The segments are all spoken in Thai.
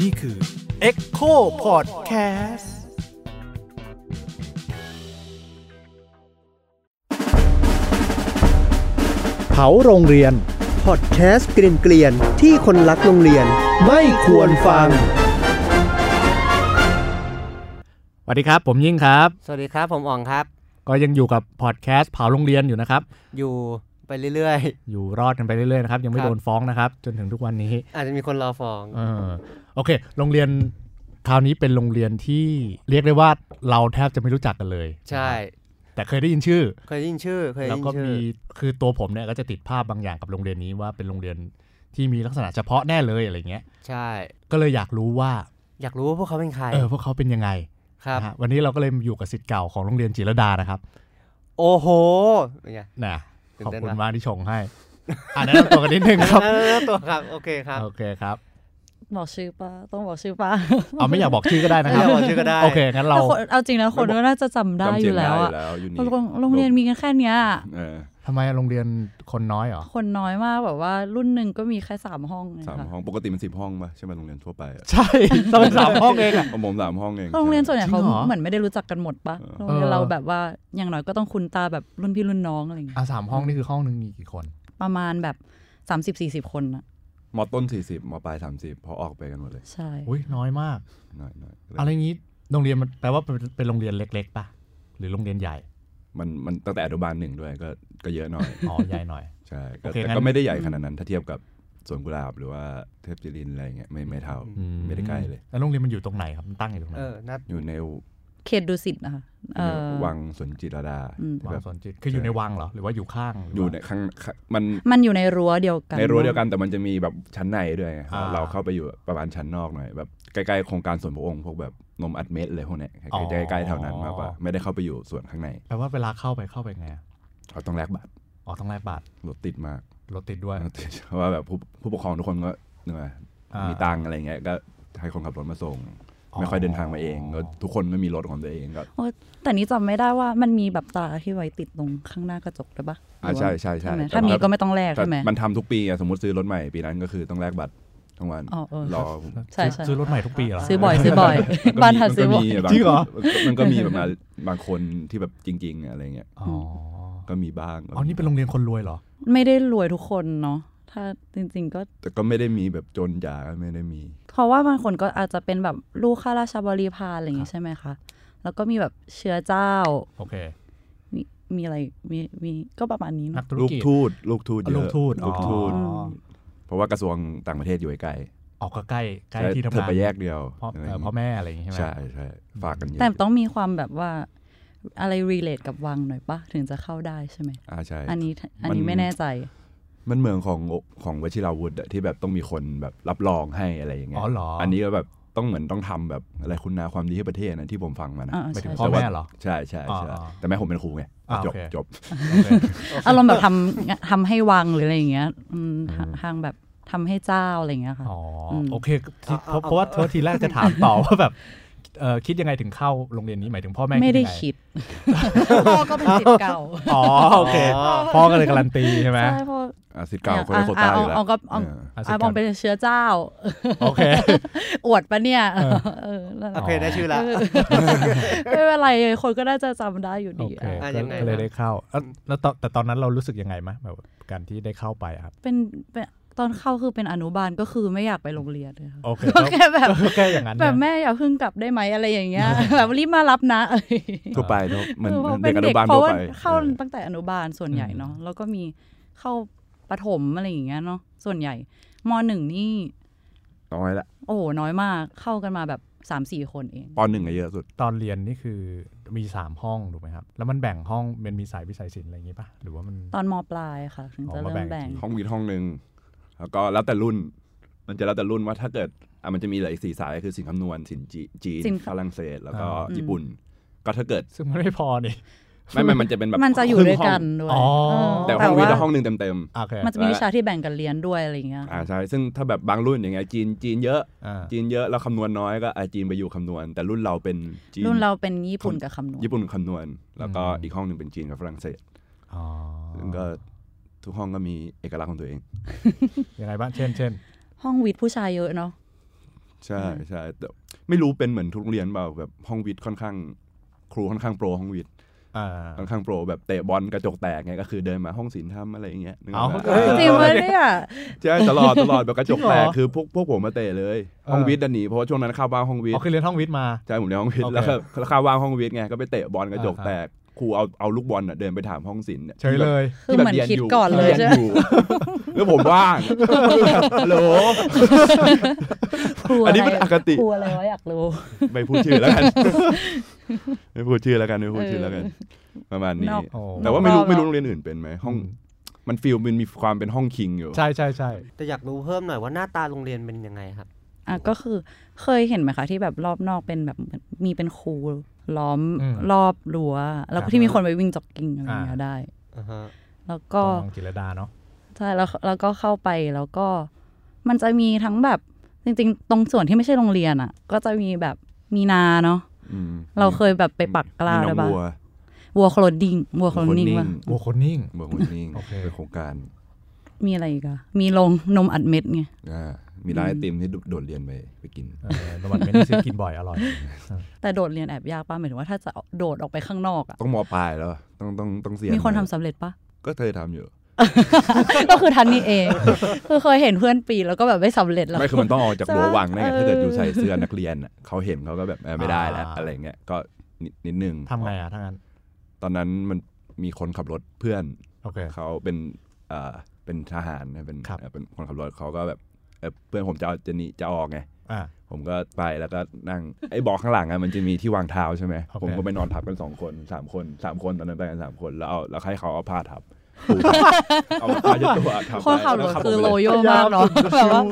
นี่คือ Echo Podcast เผาโรงเรียน พอดแคสต์เกลียนๆที่คนรักโรงเรียนไม่ควรฟัง สวัสดีครับ ผมยิ่งครับ สวัสดีครับผมอ๋องครับ ก็ยังอยู่กับพอดแคสต์เผาโรงเรียนอยู่นะครับ อยู่ ไปเรื่อยอยู่รอดกันไปเรื่อยๆนะครับยังไม่ครับโดนฟ้องนะครับ จนถึงทุกวันนี้ๆอาจจะมีคนรอฟ้องเออโอเค โรงเรียนคราวนี้เป็นโรงเรียนที่เรียกได้ว่าเราแทบจะไม่รู้จักกันเลย ใช่ แต่เคยได้ยินชื่อ เคยได้ยินชื่อ เคยได้แล้วยินก็ชื่อมีคือตัวผมเนี่ยก็จะติดภาพบางอย่างกับโรงเรียนนี้ว่าเป็นโรงเรียนที่มีลักษณะเฉพาะแน่เลยอะไรเงี้ย ใช่ ก็เลยอยากรู้ว่า อยากรู้ว่าพวกเขาเป็นใคร เออพวกเขาเป็นยังไง ครับนะฮะวันนี้เราก็เลยอยู่กับสิทธิ์เก่าของโรงเรียนจิรดานะครับ โอ้โหเป็นไงนะตื่น ขอบเต้นคุณปะมากที่ชงให้อ่านแนะนำตัวกันนิดนึงครับแล้วตัวครับโอเคครับโอเคครับบอกชื่อปะต้องบอกชื่อปะเอาไม่อยากบอกชื่อก็ได้นะคไม่รับอยากบอกชื่อก็ได้โอเคงั้นเราแต่คนเอาจริงนะคนก็น่าจะจำได้อยู่แล้วอะจำเสียงได้อยู่แล้วอยู่นี่โรงโรงเรียนมีกันแค่เนี้ยเออ ทำไมโรงเรียนคนน้อยเหรอ คนน้อยมากแบบว่ารุ่นหนึ่งก็มีแค่สามห้องเองสามค่ะห้องปกติมันสิบห้องป่ะใช่ไหมโรงเรียนทั่วไปอะใช่เราเป็นสามห้องเองอะของผมสามห้องเอง โรงเรียนส่วนใหญ่จริเขางเหรอเหมือนไม่ได้รู้จักกันหมดปะเออโรงเรียนเราแบบว่าอย่างน้อยก็ต้องคุ้นตาแบบรุ่นพี่รุ่นน้องอะไรอย่างเงี้ยอะสามห้องนี่คือห้องหนึ่งมีกี่คน ประมาณแบบสามสิบสี่สิบคนอะมอต้นสี่สิบมอปลายสามสิบพอออกไปกันหมดเลย ใช่อุ้ยน้อยมากน้อยน้อยอะไรงี้โรงเรียนมันแปลว่าเป็นเป็นโรงเรียนเล็ก ๆป่ะหรือโรงเรียนใหญ่ มันมันตั้งแต่อนุบาลหนึ่งด้วยก็ก็เยอะหน่อยอ๋อใหญ่หน่อยใช่ก็โอเคแต่งั้นก็ไม่ได้ใหญ่ขนาดนั้น ถ้าเทียบกับสวนกุหลาบหรือว่าเทพจิรินทร์อะไรเงี้ยไม่ไม่เท่าอืไม่ได้ใกล้เลยแล้วโรงเรียนมันอยู่ตรงไหนครับมันตั้งอยู่ตรงไหนเออนัดอยู่ในเขตดุสิตนะคะเออวังสวนจิตรดาอืมวัแบงบสวนจิตคืออยู่ในวังเหรอหรือว่าอยู่ข้างอยู่ในข้างข้างมันมันอยู่ในรั้วเดียวกันในรั้วเดียวกันแต่มันจะมีแบบชั้นในด้วยไงอ่าเราเข้าไปอยู่ประมาณชั้นนอกหน่อยแบบใกล้ๆโครงการสวนพระองค์พวกแบบ นมอัดเม็ดเลยพวกเนี้ยอ๋อใกล้ๆแถวนั้นมากกว่าไม่ได้เข้าไปอยู่ส่วนข้างในแปลว่าเวลาเข้าไปเข้าไปไงอะเราต้องแลกบัตรอ๋อต้องแลกบัตรรถติดมากรถติดด้วย รถติดเพราะว่าแบบผู้ผู้ปกครองทุกคนก็เหนื่อยอ่ามีมีตังค์อะไรเงี้ยก็ให้คนขับรถมาส่ง อ๋อ ไม่ค่อยเดินทางมาเองก็ทุกคนไม่มีรถของตัวเองก็โอ้แต่นี้จำไม่ได้ว่ามันมีแบบตราที่ไว้ติดตรงข้างหน้ากระจกด้วยปะอ่าใช่ใช่ใช่ไหมแต่ถ้ามีแบบก็ไม่ต้องแลกแต่ใช่ไหมมันทำทุกปีอะสมมติซื้อรถใหม่ปีนั้นก็คือต้องแลกบัตร ทั้งวันอ๋อเออรอใช่ใช่ซื้อรถใหม่ทุกปีเหรอซื้อบ่อยซื้อบ่อยบ้านทัดซื้อบ่อยมันก็มีจริงเหรอมันก็มีแบบมาบางคนที่แบบจริง ๆ อะไรเงี้ยอ๋อก็มีบ้างอ๋อนี่เป็นโรงเรียนคนรวยเหรอ ไม่ได้รวยทุกคนเนาะถ้าจริง ๆ ก็แต่ก็ไม่ได้มีแบบจนจ๋าก็ไม่ได้มี เพราะว่าบางคนก็อาจจะเป็นแบบลูกข้าราชบริพารอะไรอย่างงี้ใช่ไหมคะแล้วก็มีแบบเชื้อเจ้าโอเคมีมีอะไรมีมีก็ประมาณนี้นัเนาะกธุรลูกกิจทูตลูกทูตเยอะลูกทูตลูกทูตอ๋อ เพราะว่ากระทรวงต่างประเทศอยู่ใกล้ออกก็ใกล้ใกล้ใช่ที่ทำเธองานไปแยกเดียวพ่ออะไรเอ่อเงี้ยพ่อแม่อะไรอย่างงี้ใช่ไหมใช่ใช่ฝากกันเยอะแต่ต้องมีความแบบว่าอะไรรีเลทกับวังหน่อยปะถึงจะเข้าได้ใช่ไหมอ่าใช่อันนี้อันมันนี้ไม่แน่ใจ มันเหมือนของของวชิราวุธอะที่แบบต้องมีคนแบบรับรองให้อะไรอย่างเงี้อ๋ยอเหรออันนี้ก็แบบ ต้องเหมือนต้องทำแบบอะไรคุณนาความดีให้ประเทศนะที่ผมฟังมานะอ่าไปถึงใช่พ่อแม่เหรอ ใช่ใช่ใช่อ๋อแต่แม่ผมเป็นครูไงอ่าจโอบเคจบโอเคอารมณ์แบบทำทำให้วังหรืออะไรอย่างเงี้ยอืมทางทางแบบทำให้เจ้าอะไรอย่างเงี้ยค่ะ อ๋ออมโอเคที่เพราะเพราะว่าเพราะว่าทีแรกจะถามต่อว่าแบบเออ คิดยังไงถึงเข้าโรงเรียนนี้หมายถึงพ่อแม่ไม่ได้ยังงคิดพ่อก็เป็นสิทธิ์เก่าอ๋อโอเคพ่อก็เลยการันตีใช่ไหมใช่พ่ออาสิทธิ์เก่าคนละโควต้าอยู่แล้วเอาก็เอาเอออะสิอะทธิ์มเก่าองเป็นเชื้อเจ้าโอเคอวดปะเนี่ยเออเออนั่นแหโอละเคได้ชื่อละไม่เป็นไรคนก็น่าจะจำได้อยู่โอดีเคอะอะก็ยังไงก็เลยนะได้เข้าแล้วแล้วตอนแต่ตอนนั้นเรารู้สึกยังไงมะแบบการที่ได้เข้าไปอะครับเป็นเป็น ตอนเข้าคือเป็นอนุบาลก็คือไม่อยากไปโรงเรียนเลยค่ะโอเคก็แค่แบบก็แค่อย่างนั้นแบบเนี่ยแม่อย่าเพิ่งกลับได้ไหมอะไรอย่างเงี้ยแบบรีบมารับนะอะไรอย่างเงี้ยทั่วไปเนอะเหมือนเออเพราะเด็กอนุบาลเพทั่ราะวว่าไปเข้าเออตั้งแต่อนุบาลส่วนใหญ่เนาะแล้วก็มีเข้าประถมอะไรอย่างเงี้ยเนาะส่วนใหญ่มหนึ่งนี่น้อยละโอ้โหน้อยมากเข้ากันมาแบบสามสี่คนเองปหนึ่งอะเยอะสุด ตอนเรียนนี่คือมีสามห้องถูกไหมครับ แล้วมันแบ่งห้องเป็นมีสายวิสัยศิลป์อะไรอย่างงี้ป่ะหรือว่ามันตอนมปลายค่ะถึงอ๋อจะมาเริ่แบ่มงแบ่งอีกทีห้องวิทย์ห้องหนึ่ง แล้วก็แล้วแต่รุ่น มันจะแล้วแต่รุ่นว่าถ้าเกิดอะมันจะมีหลายสี่สายคือสินคำนวณสินจีจีนสินฝรั่งเศส แล้วก็อ่าญี่ปุ่น ก็ถ้าเกิดซึ่งมันไม่พอนี่ไม่ไม่มันจะเป็นแบบมันจะอยู่ครึ่งด้วยห้งกันด้วยอ๋อเออแต่ห้องวิทย์ว่าจะห้องหนึ่งเต็มโอเคมันจะมีวิชาที่แบ่งกันเรียนด้วยอะไรอย่างเงี้ยๆอ่าใช่ซึ่งถ้าแบบบางรุ่นอย่างเงี้ยจีนจีนเยอะอ่าจีนเยอะแล้วคำนวณน้อยก็อะจีนไปอยู่คำนวณ แต่รุ่นเราเป็นจีนรุ่นเราเป็นญี่ปุ่นกับคำนวณญี่ปุ่นคำนวณ แล้วก็อืมอีกห้องหนึ่งเป็นจีนกับฝรั่งเศสอ๋อซึ่งก็ ทุกห้องก็มีเอกลักษณ์ของตัวเองยังไงบ้างเช่นเช่นห้องวิทย์ผู้ชายเยอะเนาะใช่ใช่แต่ไม่รู้เป็นเหมือนทุกโรงเรียนเปล่าแบบห้องวิทย์ค่อนข้าง ครูค่อนข้างโปรห้องวิทย์อ่าค่อนข้างโปรแบบเตะบอลกระจกแตกไงก็คือเดินมาห้องศิลป์ทำอะไรอย่างเงี้ยนึกอเอาอกปะเอ้ยจริงปะเนี่ยใช่ตลอดตลอดแบบกระจกแตกจริงเหรอคือพวกพวกผมมาเตะเลยห้องวิทย์ดันหนีเพราะว่าช่วงนั้นเข้าบ้านห้องวิทอ๋อย์คือเรียนห้องวิทย์มาใช่ผมเรียนห้องวิทโอย์เคแล้วก็แล้วเข้าว่างห้องวิทย์ไงก็ไปเตะบอลกระจกอ่าแตก ครูเอาเอาลูกบอลน่ะเดินไปถามห้องศิลป์นี่เฉยเลยคือเหมือนคิดก่อนเลยที่ใช่แบบไหมรีนอยู่แล้วผมว่างฮัลโหลครูอัอะนนี้ไรเป็นอคติครูอะไรวะอยากรู้ไม่พูดชื่อแล้วกันไม่พูดชื่อแล้วกันไม่พูดชื่อแล้วกัน ประมาณนี้นอกโอ้แต่ว่าไม่รู้นอกรอบไม่รู้โรงเรียนอื่นเป็นไหมห้องอืมมันฟีลมันมีความเป็นห้องคิงอยู่ ใช่ใช่ใช่แต่อยากรู้เพิ่มหน่อยว่าหน้าตาโรงเรียนเป็นยังไงครับอะก็คือเคยเห็นไหมคะที่แบบรอบนอกเป็นแบบเหมือนมีเป็นครูล้อมอืมรอบรั้วแล้วครับที่มีคนไปวิ่งจ็อกกิ้งอะไรอย่างเงี้ยอ่าได้อ่าฮะแล้วก็ก็จิรดาเนาะใช่แล้วแล้วก็เข้าไปแล้วก็มันจะมีทั้งแบบจริง ๆ ตรงส่วนที่ไม่ใช่โรงเรียนอะ ก็จะมีแบบมีนาเนาะอืมเราเคยแบบไปปักกล้ามีได้น้องปะวัววัวโคลนดิ้งวัวโคลนดิ้งวัวปะโอ้คนนิ่งบัวคนนิ่งโอเคเป็นโครงการ มีอะไรอีกอะมีโรงนมอัดเม็ดไงอ่า มีร้านไอติมที่โดดเรียนไปไปกินเออนมันไม่ได้ซื้อกินบ่อยอร่อย แต่โดดเรียนแอบยากป่ะหมายถึงว่าถ้าจะโดดออกไปข้างนอกอะต้องม.ปลายแล้วต้องต้องต้องเสียมีคนหทำอยสำเร็จปะก็เคยทำอยู่ก็คือทันนี่เองคือเคยเห็นเพื่อนปีนแล้วก็แบบไม่สำเร็จแล้วไม่คือมันต้องออกจากใช่รั้ววังนะไงเออถ้าเกิดอยู่ใส่เสื้อนักเรียนน่ะเขาเห็นเขาก็แบบเออไม่ได้แล้วอ่าอะไรเงี้ยก็นิดนิดนึงทำไงอะถ้างั้น ตอนนั้นมันมีคนขับรถเพื่อนโอเคเขาเป็นเอ่อเป็นทหารนะเป็นครับเอ่อเป็นคนขับรถเขาก็แบบ เอ่อเพื่อนผมจะเอาจะหนีจะออกไงอ่าผมก็ไปแล้วก็นั่งไอ้เบอกข้างหลังอะมันจะมีที่วางเท้าใช่ไหมโอเคผมก็ไปนอนทับกันสองคนสามคนสามคนตอนนั้นไปกันสามคนแล้วเอาแล้วให้เขาเอาผ้าทับปูเอาผ้าเช็ดตัวทับคนขับรแล้วถขับคือผมโลไปเลยโยมากเนาะแบบว่า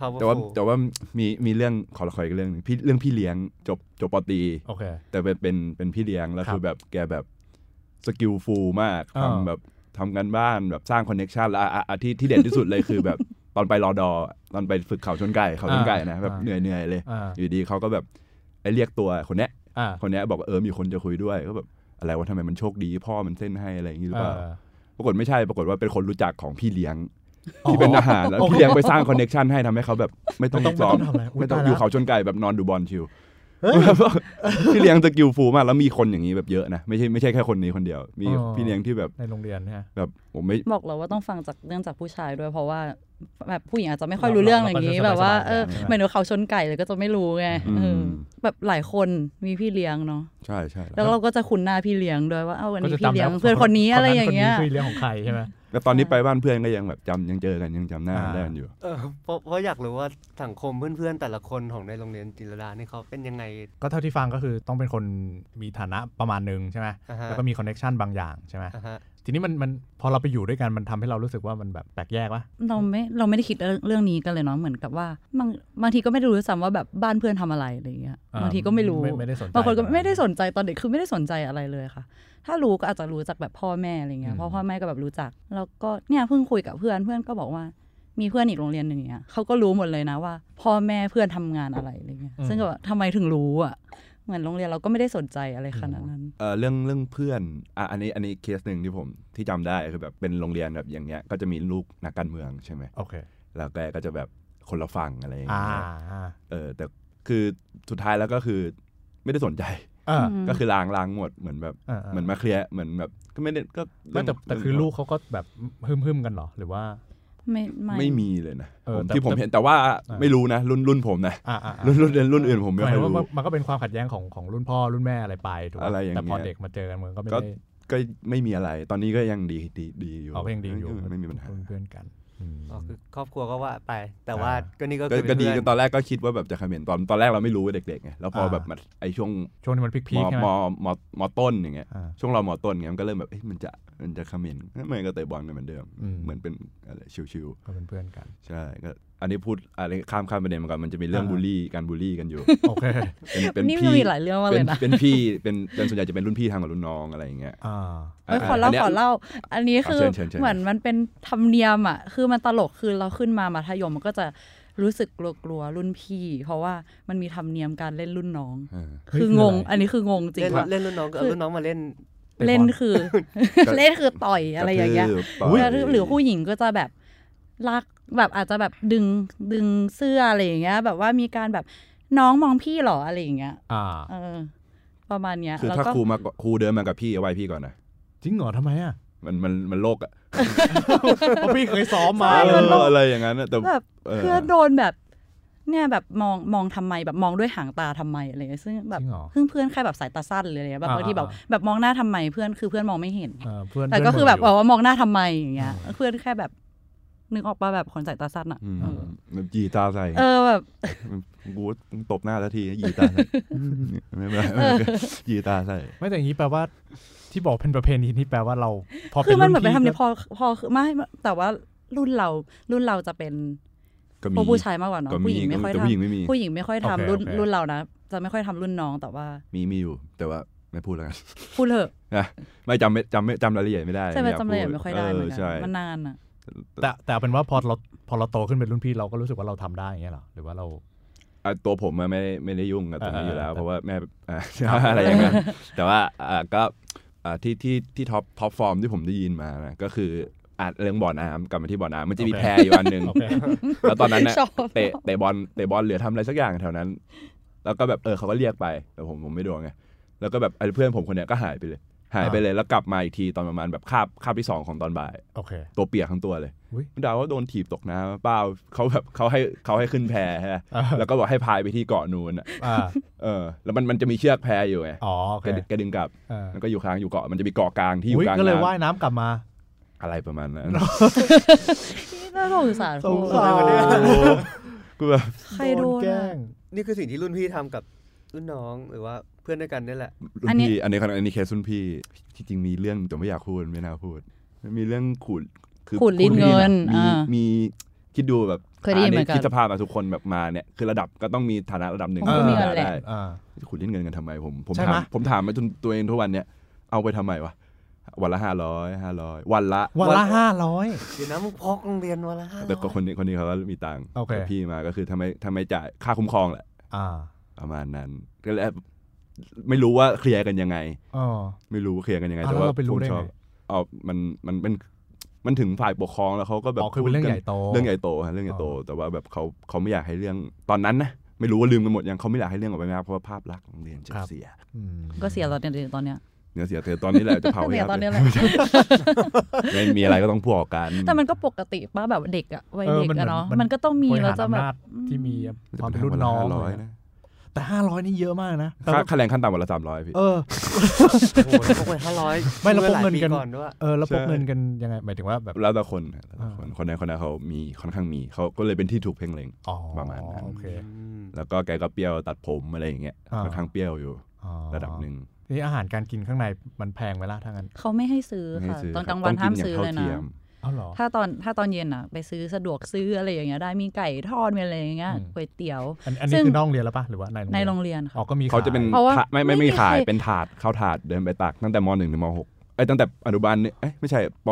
powerful แต่ว่าแต่ว่ามีมีเรื่องขอละคอยอีกเรื่องหนึงพี่เรื่องพี่เลี้ยงจบจบปตรีโอเคแต่เป็นเป็นเป็นพี่เลี้ยงแล้วครับคือแบบแกแบบ skillful มากอ่าทำแบบทำการบ้านแบบสร้าง connection แล้วอะอะอะที่ที่เด่นที่สุดเลยคือแบบ ตอนไปรอดอตอนไปฝึกเขาชนไก่เขาชนไก่นะแบบอ่าเหนื่อยเหนื่อยเลยอ่าอยู่ดีเขาก็แบบไอ้เรียกตัวคนเนี้ยอ่าคนเนี้ยบอกว่าเออมีคนจะคุยด้วยก็แบบอะไรวะทำไมมันโชคดี พ่อมันเส้นให้อะไรอย่างงี้หรือเปล่าเออปรากฏไม่ใช่ปรากฏว่าเป็นคนรู้จักของพี่เลี้ยงอ๋อที่เป็นทหารแล้วโอเคพี่เลี้ยงไปสร้าง connection ให้ทำให้เขาแบบไม่ต้องไม่ต้องซ้อมไม่ต้องทำอะไรอุ๊ยไม่ต้องตายอยู่แล้วเขาชนไก่แบบนอนดูบอล chill เฮ้ย พี่เลี้ยง skillful มากแล้วมีคนอย่างนี้แบบเยอะนะไม่ใช่ไม่ใช่แค่คนนี้คนเดียว มีอ๋อพี่เลี้ยงที่แบบในโรงเรียนเนี่ยแบบผมไม่บอกเราว่าต้องฟังจากเรื่องจากผู้ชายด้วยเพราะว่าแบบผู้หญิงอาจจะไม่ค่อยเรารู้เรื่องเราอย่างนี้ก็จะแบบว่าสบายๆเออใช่ไหมเหมือนว่าเขาชนไก่เลยก็จะไม่รู้ไงอืมเออแบบหลายคนมีพี่เลี้ยงเนาะใช่ใช่แล้วเราก็จะคุ้นหน้าพี่เลี้ยงด้วยว่าเอ้าวันก็นี้จะพี่จำเลี้ยงแล้วเพื่อนคนนี้อะไรอย่างเงี้ยคนนี้คือเลี้ยงของใครใช่ไหม แล้วตอนนี้ไปบ้านเพื่อนก็ยังแบบจำยังเจอกันยังจำหน้าอ่า ได้กันอยู่ เออเพราะเพราะอยากรู้ว่าสังคมเพื่อนๆแต่ละคนของในโรงเรียนจิรดานี่เขาเป็นยังไง ก็เท่าที่ฟังก็คือต้องเป็นคนมีฐานะประมาณหนึ่งใช่ไหมอ่าฮะ แล้วก็มีคอนเน c ชันบางอย่างใช่ไหมอ่าฮะ ทีนี้มันมันพอเราไปอยู่ด้วยกันมันทำให้เรารู้สึกว่ามันแบบแปลกแยกวะเราไม่เราไม่ได้คิดเรื่องเรื่องนี้กันเลยเนาะเหมือนกับว่าบางบางทีก็ไม่ได้รู้ด้วยซ้ำว่าแบบบ้านเพื่อนทำอะไรอะไรอย่างเงี้ยอ่าบางทีก็ไม่รู้ไม่ไม่ได้สนใจบางคนก็ไม่ได้สนใจตอนเด็กคือไม่ได้สนใจอะไรเลยค่ะ ถ้ารู้ก็อาจจะรู้จากแบบพ่อแม่อะไรเงี้อืยมเพราะพ่อแม่ก็แบบรู้จัก แล้วก็เนี่ยเพิ่งคุยกับเพื่อนเพื่อนก็บอกว่ามีเพื่อนอีกโรงเรียนหนึ่งเนี่ยเขาก็รู้หมดเลยนะว่า พ่อแม่เพื่อนทำงานอะไรอะไรเงี้ยซึ่งก็แบบทำไมถึงรู้อะ เหมือนโรงเรียนเราก็ไม่ได้สนใจอะไรขนาดนั้นเออเรื่องเรื่องเพื่อนอะอันนี้อันนี้เคสหนึ่งที่ผมที่จำได้คือแบบเป็นโรงเรียนแบบอย่างเงี้ยก็จะมีลูกนักการเมืองใช่ไหมโอเคแล้วแกก็จะแบบคนละฝั่งอะไรอย่างอ่าเงี้ยอ่าเออแต่คือสุดท้ายแล้วก็คือไม่ได้สนใจอ่าอืมก็คือล้างล้างหมดเหมือนแบบอ่าเหมือนมาเคลียร์เหมือนแบบก็ไม่ได้ก็ไม่แต่แต่คือลูกเขาก็แบบฮึ่มฮึมๆกันเหรอหรือว่า ไม่ไม่ไม่มีเลยนะเออผมแต่ที่ผมแต่เห็นแต่ว่าอ่าไม่รู้นะ รุ่นรุ่นผมนะอ่าอ่าอ่ารุ่นรุ่นรุ่นอื่นผมไม่หมายค่อยว่ารู้มันมันก็เป็นความขัดแย้งของของรุ่นพ่อรุ่นแม่อะไรไปถูกปะอะไรอย่างแต่พอเงี้ยเด็กมาเจอกันมันก็ไม่ก็ได้ก็ไม่มีอะไร ตอนนี้ก็ยังดีดีดีอยู่เอาเพลงดีอยู่ไม่มีปัญหาเพื่อนๆกันอืมก็คือครอบครัวก็ว่าไป แต่ว่าอ่าก็นี่ก็ก็คือก็ดีเพื่อนตอนแรกก็คิดว่าแบบจะคอมเมนต์ตอนตอนแรกเราไม่รู้ว่าเด็กๆไงแล้วพออ่าแบบมาไอช่วงช่วงที่มันพีมคๆใช่ไหมมมมต้นอย่างเงี้ยอ่าช่วงเรามต้นเงี้ยมันก็เริ่มแบบเอ๊ะมันจะ มันจะคอมเมนต์มันก็เตะบอลกันเหมือนเดิมอืมเหมือนเป็นอะไรชิวก็เป็นเพื่อนกันๆใช่ก็อันนี้พูดอะไรข้ามข้ามประเด็นมาก่อนมันจะมีเรื่องอ่าบูลลี่การบูลลี่กันอยู่โอเคเป็นเป็นนี่มันพี่มีหลายเรื่องมากเป็เลนยนะเป็นพี่เป็นเป็นส่วนใหญ่จะเป็นรุ่นพี่ทางกับรุ่นน้องอะไรอย่างเงี้ยอ่าเอ้ยขอเล่าอันนี้ยขอเล่า อันนี้คือเชิญเชิญเชิญเหมือนมันเป็นธรรมเนียมอะคือมันตลกคือเราขึ้นมามัธยมมันก็จะรู้สึกกลัวๆรุ่นพี่ เพราะว่ามันมีธรรมเนียมการเล่นรุ่นน้องเออเฮ้ยคือคืองงอะไรอันนี้คืองงจริงเล่นว่าเล่นรุ่นน้องก็คือรุ่นน้องมาเล่นตะบอล เล่นคือก็เล่นคือต่อยอะไรอย่างเงี้ยกระทืบต่อุ๊ยกระทืบหรือผู้หญิงก็จะแบบลากแบบอาจจะแบบดึงดึงเสื้ออะไรอย่างเงี้ย แบบว่ามีการแบบน้องมองพี่เหรออะไรอย่างเงี้ยอ่าเออ ประมาณเนี้ยคือแล้วถ้าก็ครูมาครูเดินมากับพี่เอาไว้พี่ก่อนนะจริงเหรอทำไมอะมันมันมันโลกอะเพราะพี่เคยซ้อมมาเอออะไรอย่างนั้นอะแต่แบบเออเพื่อนโดนแบบ เนี่ยแบบมองมองทำไมแบบมองด้วยหางตาทำไมอะไรเงี้ยซึ่งแบบจริงเหรอ เพื่อนเพื่อนแค่แบบสายตาสั้นเลยอะไรเงี้ยแบบอ่าบางทีแบบอ่าแบบมองหน้าทำไมเพื่อนคือเพื่อนมองไม่เห็น เออเพื่อนแต่ก็คือแบบเพื่บนอกบ่นยู่ว่ามองหน้าทำไมอย่างเงี้ยเพื่อนแค่แบบนึกออกปะแบบคนสายตาสั้นอะอืมเออแบบยีตาใส่เออแบบ กูมึงตบหน้าแล้วทียีตาใส่ไม่ไม่ไม่ยีตาใส่ ไม่แต่อย่างนี้แปลว่าที่บอกเป็นประเพณีนี่แปลว่าเรา พอคืเป็อนมันเหมืรุ่อนนไปพี่ทำเนี่ยก็พอพอคือไม่แต่ว่ารุ่นเรารุ่นเราจะเป็น ก็มีพวกผู้ชายมากกว่าเนาะก็มีผู้หญิงไม่ค่อยแต่ทผู้หญิงไม่มีำผู้หญิงไม่ค่อยทำโอเครุ่นโอเครุ่นเรานะจะไม่ค่อยทำรุ่นน้องแต่ว่า มีมีอยู่ แต่ว่าไม่พูดแล้วกันพูดเถอะนะไม่จำไม่จำไม่จำรายละเอียดไม่ได้ใช่ไหมอยากจำเลยพูไม่ค่อยได้เหมือนกัใช่นมันนานอะแต่แต่เอาเป็นว่าพอเราพอเราโตขึ้นเป็นรุ่นพี่เราก็รู้สึกว่าเราทำได้อย่างเงี้ยเหรอหรือว่าเราอะตัวผมอะไม่ได้ไม่ได้ยุ่งกับตรงนี้อยู่แล้วเออเพราะว่าแม่อะอะไรอย่างเงี้ยแต่ว่าอะก็อะที่ที่ที่ top top form ที่ผมได้ยินมานะก็คือ อะเรื่องบ่อน้ำกลับมาที่บ่อน้ำมันจะมีโอเคแพอยู่อันหนึ่งโอเคแล้วตอนนั้นเนี่ยชอบเตะเตะบอลเตะบอลเหลือทำอะไรสักอย่างแถวนั้น แล้วก็แบบเออเขาก็เรียกไปแต่ผมผมไม่โดนไงแล้วก็แบบไอ้เพื่อนผมคนเนี้ยก็หายไปเลย หายไปเลยแล้วกลับมาอีกทีตอนประมาณแบบคาบคาบที่สองของตอนบ่ายโอเคตัวเปียกทั้งตัวเลยอุ๊ยดาวว่าโดนถีบตกน้ำเปล่าเขาแบบเขาให้เขาให้ขึ้นแพฮะอ่าแล้วก็บอกให้พายไปที่เกาะนูนอะอ่าเออ แล้วมันมันจะมีเชือกแพอยู่ไงอ๋อโอเคแกดึแกดึงกลับเออมันก็อยู่ค้างอยู่เกาะมันจะมีเกาะกลางที่ออุ๊ยู่ยกลางก็เลยน้ว่ายน้ำกลับมาำ อะไรประมาณนั้นน่าสงสารสงคสารรูกูแบบใครโดนแกล้อะงนี่คือสิ่งที่รุ่นพี่ทำกับรุ่นน้องหรือว่าเพื่อนด้วยกันนี่แหละรุ่อันนนี้พี่อันนี้อันนี้เคสรุ่นพี่ที่จริงมีเรื่องแต่ไม่อยากพูดไม่น่าพูดมันมีเรื่องขูดคือขูดลิ้นเงินมีอ่ามีคิดดูแบบเคยได้ยินเหมือนกันคิดสภาพมาทุกคนแบบมาเนี่ยคือระดับก็ต้องมีฐานะระดับหนึ่งของผู้มีเงินแหละได้อ่าจะขุดเล่นเงินกันทำไมผมผมใช่ไหมถามผมถามมาจนตัวเองทุกวันเนี่ยเอาไปทำไมวะ วันละห้าร้อยห้าร้อยวันละ วันละห้าร้อยเดี๋ยวนะมึงพกโรงเรียนวันละห้าแต่ก็คนนี้คนนี้เขาก็มีตังค์โอเค แต่พี่มาก็คือทำไมทำไมจ่ายค่าคุ้มครองแหละ อ่าประมาณนั้นก็เลยไม่รู้ว่าเคลียร์กันยังไง อ๋อ ไม่รู้เคลียร์กันยังไงอะแต่แล้วว่าเราไปรู้ผมได้ชอบไง เอามันมันเป็นมันถึงฝ่ายปกครองแล้วเขาก็แบบอ๋อคือเป็นเรื่องใหญ่โต เรื่องใหญ่โตฮะเรื่องใหญ่โต แต่ว่าแบบเขาเขาไม่อยากให้เรื่องตอนนั้นนะไม่รู้ว่าลืมกันหมดยังเขาไม่อยากให้เรื่องออกไปมากเพราะว่าภาพลักษณ์โรงเรียนจะครับ เสีย อืมก็เสียตอนเนี้ยตอนเนี้ย เนี่ยเสียเธอตอนนี้แหละจะเผาให้เสียยับตอนเลเนี้ยยแหละไม่มีอะไรก็ต้องพูดออกกัน แต่มันก็ปกติป่ะแบบเด็กอะวัยเออเด็กมันอะเนาะมันมันก็ต้องมีบริเราหารจะแบอำบนาจที่มีจะความเป็เป็นนรุ่นวันละน้องห้าร้อยเลยนะนะแต่ห้าร้อยนี่เยอะมากนะแต่ค่าว่าค่าแรงขั้นต่ำวันละสามร้อยพี่ เออโอ้โหพกไปห้าร้อยไม่แล้วพกเงินกันก่อนด้วยเออแล้วพกใช่เงินกันยังไงหมายถึงว่าแบบแล้วแต่คนแล้วแต่อ่าคนคนนั้นคนนั้นเขามีค่อนข้างมีเขาก็เลยเป็นที่ถูกเพ่งเล็งอ๋อประมาณนั้นโอเคแล้วก็แกก็เปรี้ยวตัดผมอะไรอย่างเงี้ยอ่าค่อนข้างเปรี้ยวอยู่อ๋อระดับหนึ่ง นี่อาหารการกินข้างในมันแพงไหมล่ะถ้างั้นเขาไม่ให้ซื้อไม่ให้ค่ะซื้อตอนคกรัลาบงวันต้ห้ามกิซื้อท่เลยทีนะมเอาเหรอถ้าตอนถ้าตอนเย็นอะไปซื้อสะดวกซื้ออะไรอย่างเงี้ยได้มีไก่ทอดมีอะไรอย่างเงี้ยอืมก๋วยเตี๋ยว อันอันซึ่นี้งคือนอกโรงเรียนแล้วปะหรือว่าในในโรโรงงเรียนเรียนค่ะอ๋อก็มีเขาจะเป็นขยเพราะว่าถาไม่ไม่ไม่มีไม่ขายใครเป็นถาดเข้าถาดเดินไปตักตั้งแต่มหนึ่งถึงมหกเอ้ยตั้งแต่อนุบาลเนี่ยเอ้ยไม่ใช่ป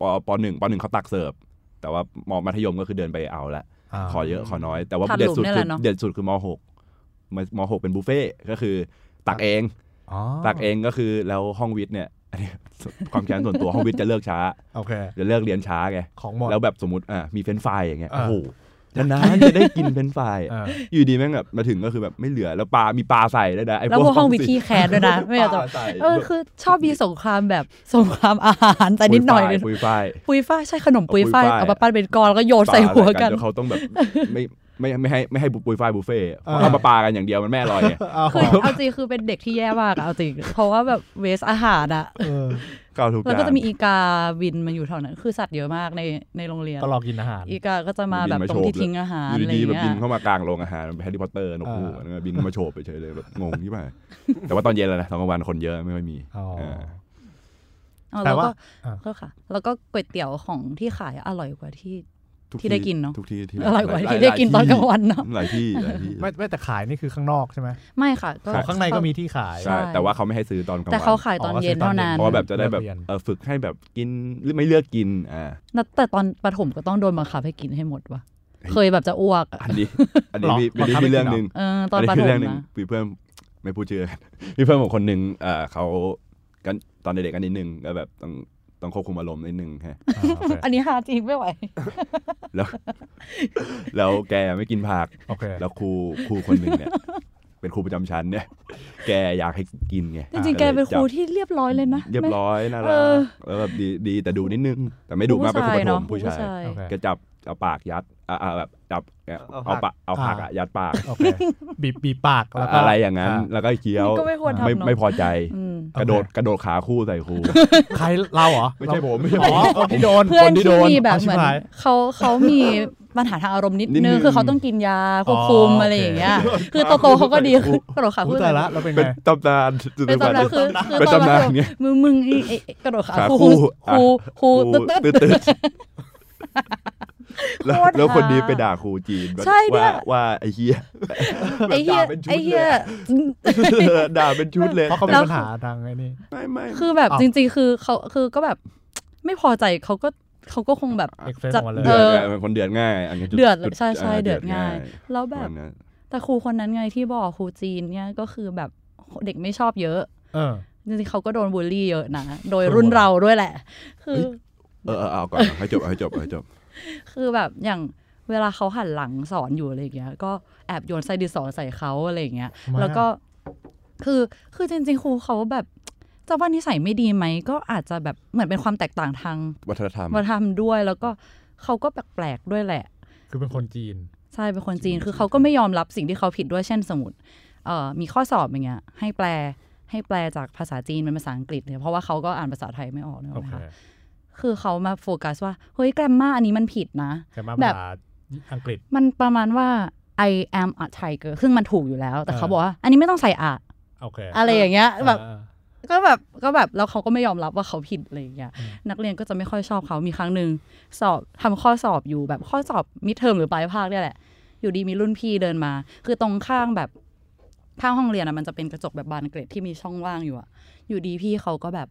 ปปหนึ่งปหนึ่งเขาตักเสิร์ฟแต่ว่ามมัธยมก็คือเดินไปเอาละาขอเยอะขอน้อยแต่ว่าถาดเด็ดสุดหลุมเนี่ยคืแหอละเนอะเด็ดสุดคือมหกมมหกเป็นบุฟเฟ่ต์ก็คือ ตักเองอ๋อตักเองก็คือแล้วห้องวิทย์เนี่ยอันนี้ความคิดส่วนตัวห้องวิทย์จะเลิกช้าโอเคจะเลิกเรียนช้าไงของหมดแล้วแบบสมมติอะมีเฟรนช์ฟรายอย่างเงี้ยอ่าโอ้โหนานๆจะได้กินเฟรนช์ฟรายอ่าอยู่ดีแม่งแบบมาถึงก็คือแบบไม่เหลือแล้วปลา มีปาใส่ด้วยนะไอ้แล้วพวกห้องวิทย์แคสด้วยนะไม่อยากจะปลใส่เออคือชอบมีสงครามแบบสงครามอาหารแต่นิดหน่อยเลยปุยฝ้ายปุยฝ้ายใช่ขนมปุยฝ้ายปุยฝ้ายเอามาปั้นเป็นก้อนแล้วก็โยนใส่หัวกันปลาอะไรจเขาต้องแบบไม่ ไม่ไม่ให้ไม่ให้ปุยฝ้ายบุฟเฟ่ต์อ่าเอามาปากันอย่างเดียวมันไม่อร่อยไงเอาคือเอาจริงคือเป็นเด็กที่แย่มากอะเอาจริงเพราะว่าแบบ waste อาหารอะเออก็เอาทุกอแล้วย่างก็จะมีอีกาบินมาอยู่แถวนั้นคือสัตว์เยอะมากในในโรงเรียนก็รอกินอาหาร อีกาก็จะมาแบบบินมาตรงที่โฉบเลยทิ้งอาหารอยู่อะไรดีๆแบบเงี้บิยนเข้ามากลางโรงอาหารเป็นแฮร์รี่พอตเตอร์นกฮูกอ่าแล้วก็บินมาโฉบไปเฉยเลยแบบงงที่ไหนแต่ว่าตอนเย็นแล้วนะตอนกลางวันคนเยอะไม่ค่อยมีอ๋อเอออ๋อแต่แล้วว่าก็อะก็ค่ะแล้วก็ก๋วยเตี๋ยวของที่ขายอร่อยกว่าที่ ทุกที่ได้กินเนอะทุกที่ที่อร่อยกว่าหลที่ได้กินตอนกลางวันเนาะหลายที่หลายที่ไม่ไม่แต่ขายนี่คือข้างนอกใช่ไหมไม่ค่ะก็อ๋อข้างในก็มีที่ขายใช่แต่ว่าเขาไม่ให้ซื้อตอนกลางแต่วันเขาขายตอนเย็นเท่านั้นเพราะว่าแบบจะได้แบบเลิกเรียนเออฝึกให้แบบกินหรือไม่เลือกกินอ่าแล้วแต่ตอนประถมก็ต้องโดนบังคับให้กินให้หมดว่ะเฮ้ยเคยแบบจะอ้วกอะอันนี้อันนี้หรอมีอันนี้บังคับมีให้กินเรื่องเหรอหนึ่งเออตอนนี้ประคืถมเรื่องหนึ่งนะมีเพื่อนไม่พูดชื่อกันมีเพื่อนผมคนหนึ่งเอ่อเขากันตอนเด็กๆกันนิดนึงก็แบบต้อง ต้องควบคุมอารมณ์นิดนึงฮะอ่าโอเคอันนี้หาจริงไม่ไหว แล้ว แล้วแกไม่กินผักโอเคแล้วครูครูคนหนึ่งเนี่ย เป็นครูประจำชั้นเนี่ย แกอยากให้กินไง จริงๆ แกเป็นครูที่เรียบร้อยเลยนะ เรียบร้อยน่าเอรัอกแล้วแบบดีดีแต่ดูนิดนึง แต่ไม่ดุมากเป็นครูประถมผู้ชายโอเคแกจับเอาปากยัดอ่าอ่าแบบ จับเนี่ยเอาเอาผัปากกเอาผักอะยัดปากโอเคบีบบีบปากแล้วก็อะไรอย่างนั้น แล้วก็เคี้ยวนี่ก็ไม่ควรทำไม่เนอะไม่พอใจอืมกระโดดกระโดดขาคู่ใส่ครูใครเราเหรอไม่ใช่ผมไม่ใช่อ๋ผอมคนที่โดนเพื่อนคนที่ที่โดนมีแบบเอาชิเหบมือนหายเขาเขามีปัญหาทางอารมณ์นิดนิดนึนึงงคือเขาต้องกินยาควบคุมอ๋อโอเคอะไรอย่างเงี้ยคือโตๆเขาก็ดีคือกระโดดขาพูคู่ดแต่ละเราเป็นไงเป็นตำนานเป็นตำนานคือคือเป็นตอนตำนั้นานนคือเงี้ยมึงมึงไอ้ไอ้ไอ้กระโดดขาขาคู่คู่ครูครูอะตึ๊ดตึ๊ดตึ๊ดตึ๊ด แล้วโคตรแล้วคนนี้หาไปด่าครูจีนใช่เนี่ว่ายว่าไอ้เฮียไอ้เหี้ยด่าเป็นชุดไอ้เหี้ยเลยด่าเป็นชุดเลยเพราะเขามีแล้วปัญหาทางไอ้นี่ไม่ไม่คือแบบอ้าวจริง ๆ คือเขาคือก็แบบไม่พอใจเขาก็เขาก็คงแบบเอ็กเฟซจะออกมาเลยเอเดือดอไงเป็นคนเดือดง่าย อันนี้จุเดือดจุใช่ใช่ออเดือดง่าย แล้วแบบวันนั้นแต่ครูคนนั้นไงที่บอกครูจีนเนี่ยก็คือแบบเด็กไม่ชอบเยอะ เออจริงๆเขาก็โดนบูลลี่เยอะนะ โดยรุ่นเราด้วยแหละ คือ เออเออเอาก่อนให้จบให้จบให้จบ คือแบบอย่างเวลาเขาหันหลังสอนอยู่อะไรอย่างเงี้ย ก็แอบโยนไส้ดินสอใส่เขาอะไรอย่างเงี้ยทำไมอะแล้วก็คือคือจริง ๆ ครูเขาแบบจะว่านิสัยไม่ดีไหมก็อาจจะแบบเหมือนเป็นความแตกต่างทางวัฒนธรรมวัฒนธรรมด้วย แล้วก็เขาก็แปลกๆด้วยแหละ คือเป็นคนจีน ใช่เป็นคนจีนคือเขาก็ไม่ยอมรับสิ่งที่เขาผิดด้วยเช่นสมมติเอ่อมีข้อสอบอย่างเงี้ย ให้แปลให้แปลจากภาษาจีนเป็นภาษาอังกฤษเนี่ยเพราะว่าเขาก็อ่านภาษาไทยไม่ออกเนกโออะเคคะ คือเขามาโฟกัสว่า เฮ้ยแกรมมาอันนี้มันผิดนะแต่มาแบภาบษาอังกฤษ มันประมาณว่า I am a tiger ซึ่งมันถูกอยู่แล้ว แต่อ่าเขาบอกว่า อันนี้ไม่ต้องใส่อะโอเคอะไรอย่างเงี้ยแบบอ่าก็แบบก็แบบแล้วเขาก็ไม่ยอมรับว่าเขาผิดอะไรอย่างเงี้ยอืมนักเรียนก็จะไม่ค่อยชอบเขามีครั้งหนึ่งสอบทำข้อสอบอยู่แบบข้อสอบมิดเทอมหรือปลายภาคเนี่ยแหละ อยู่ดีมีรุ่นพี่เดินมา คือตรงข้างแบบข้างห้องเรียนอะมันจะเป็นกระจกแบบบานเกรดที่มีช่องว่างอยู่อะอยู่ดีพี่เขาก็แบบ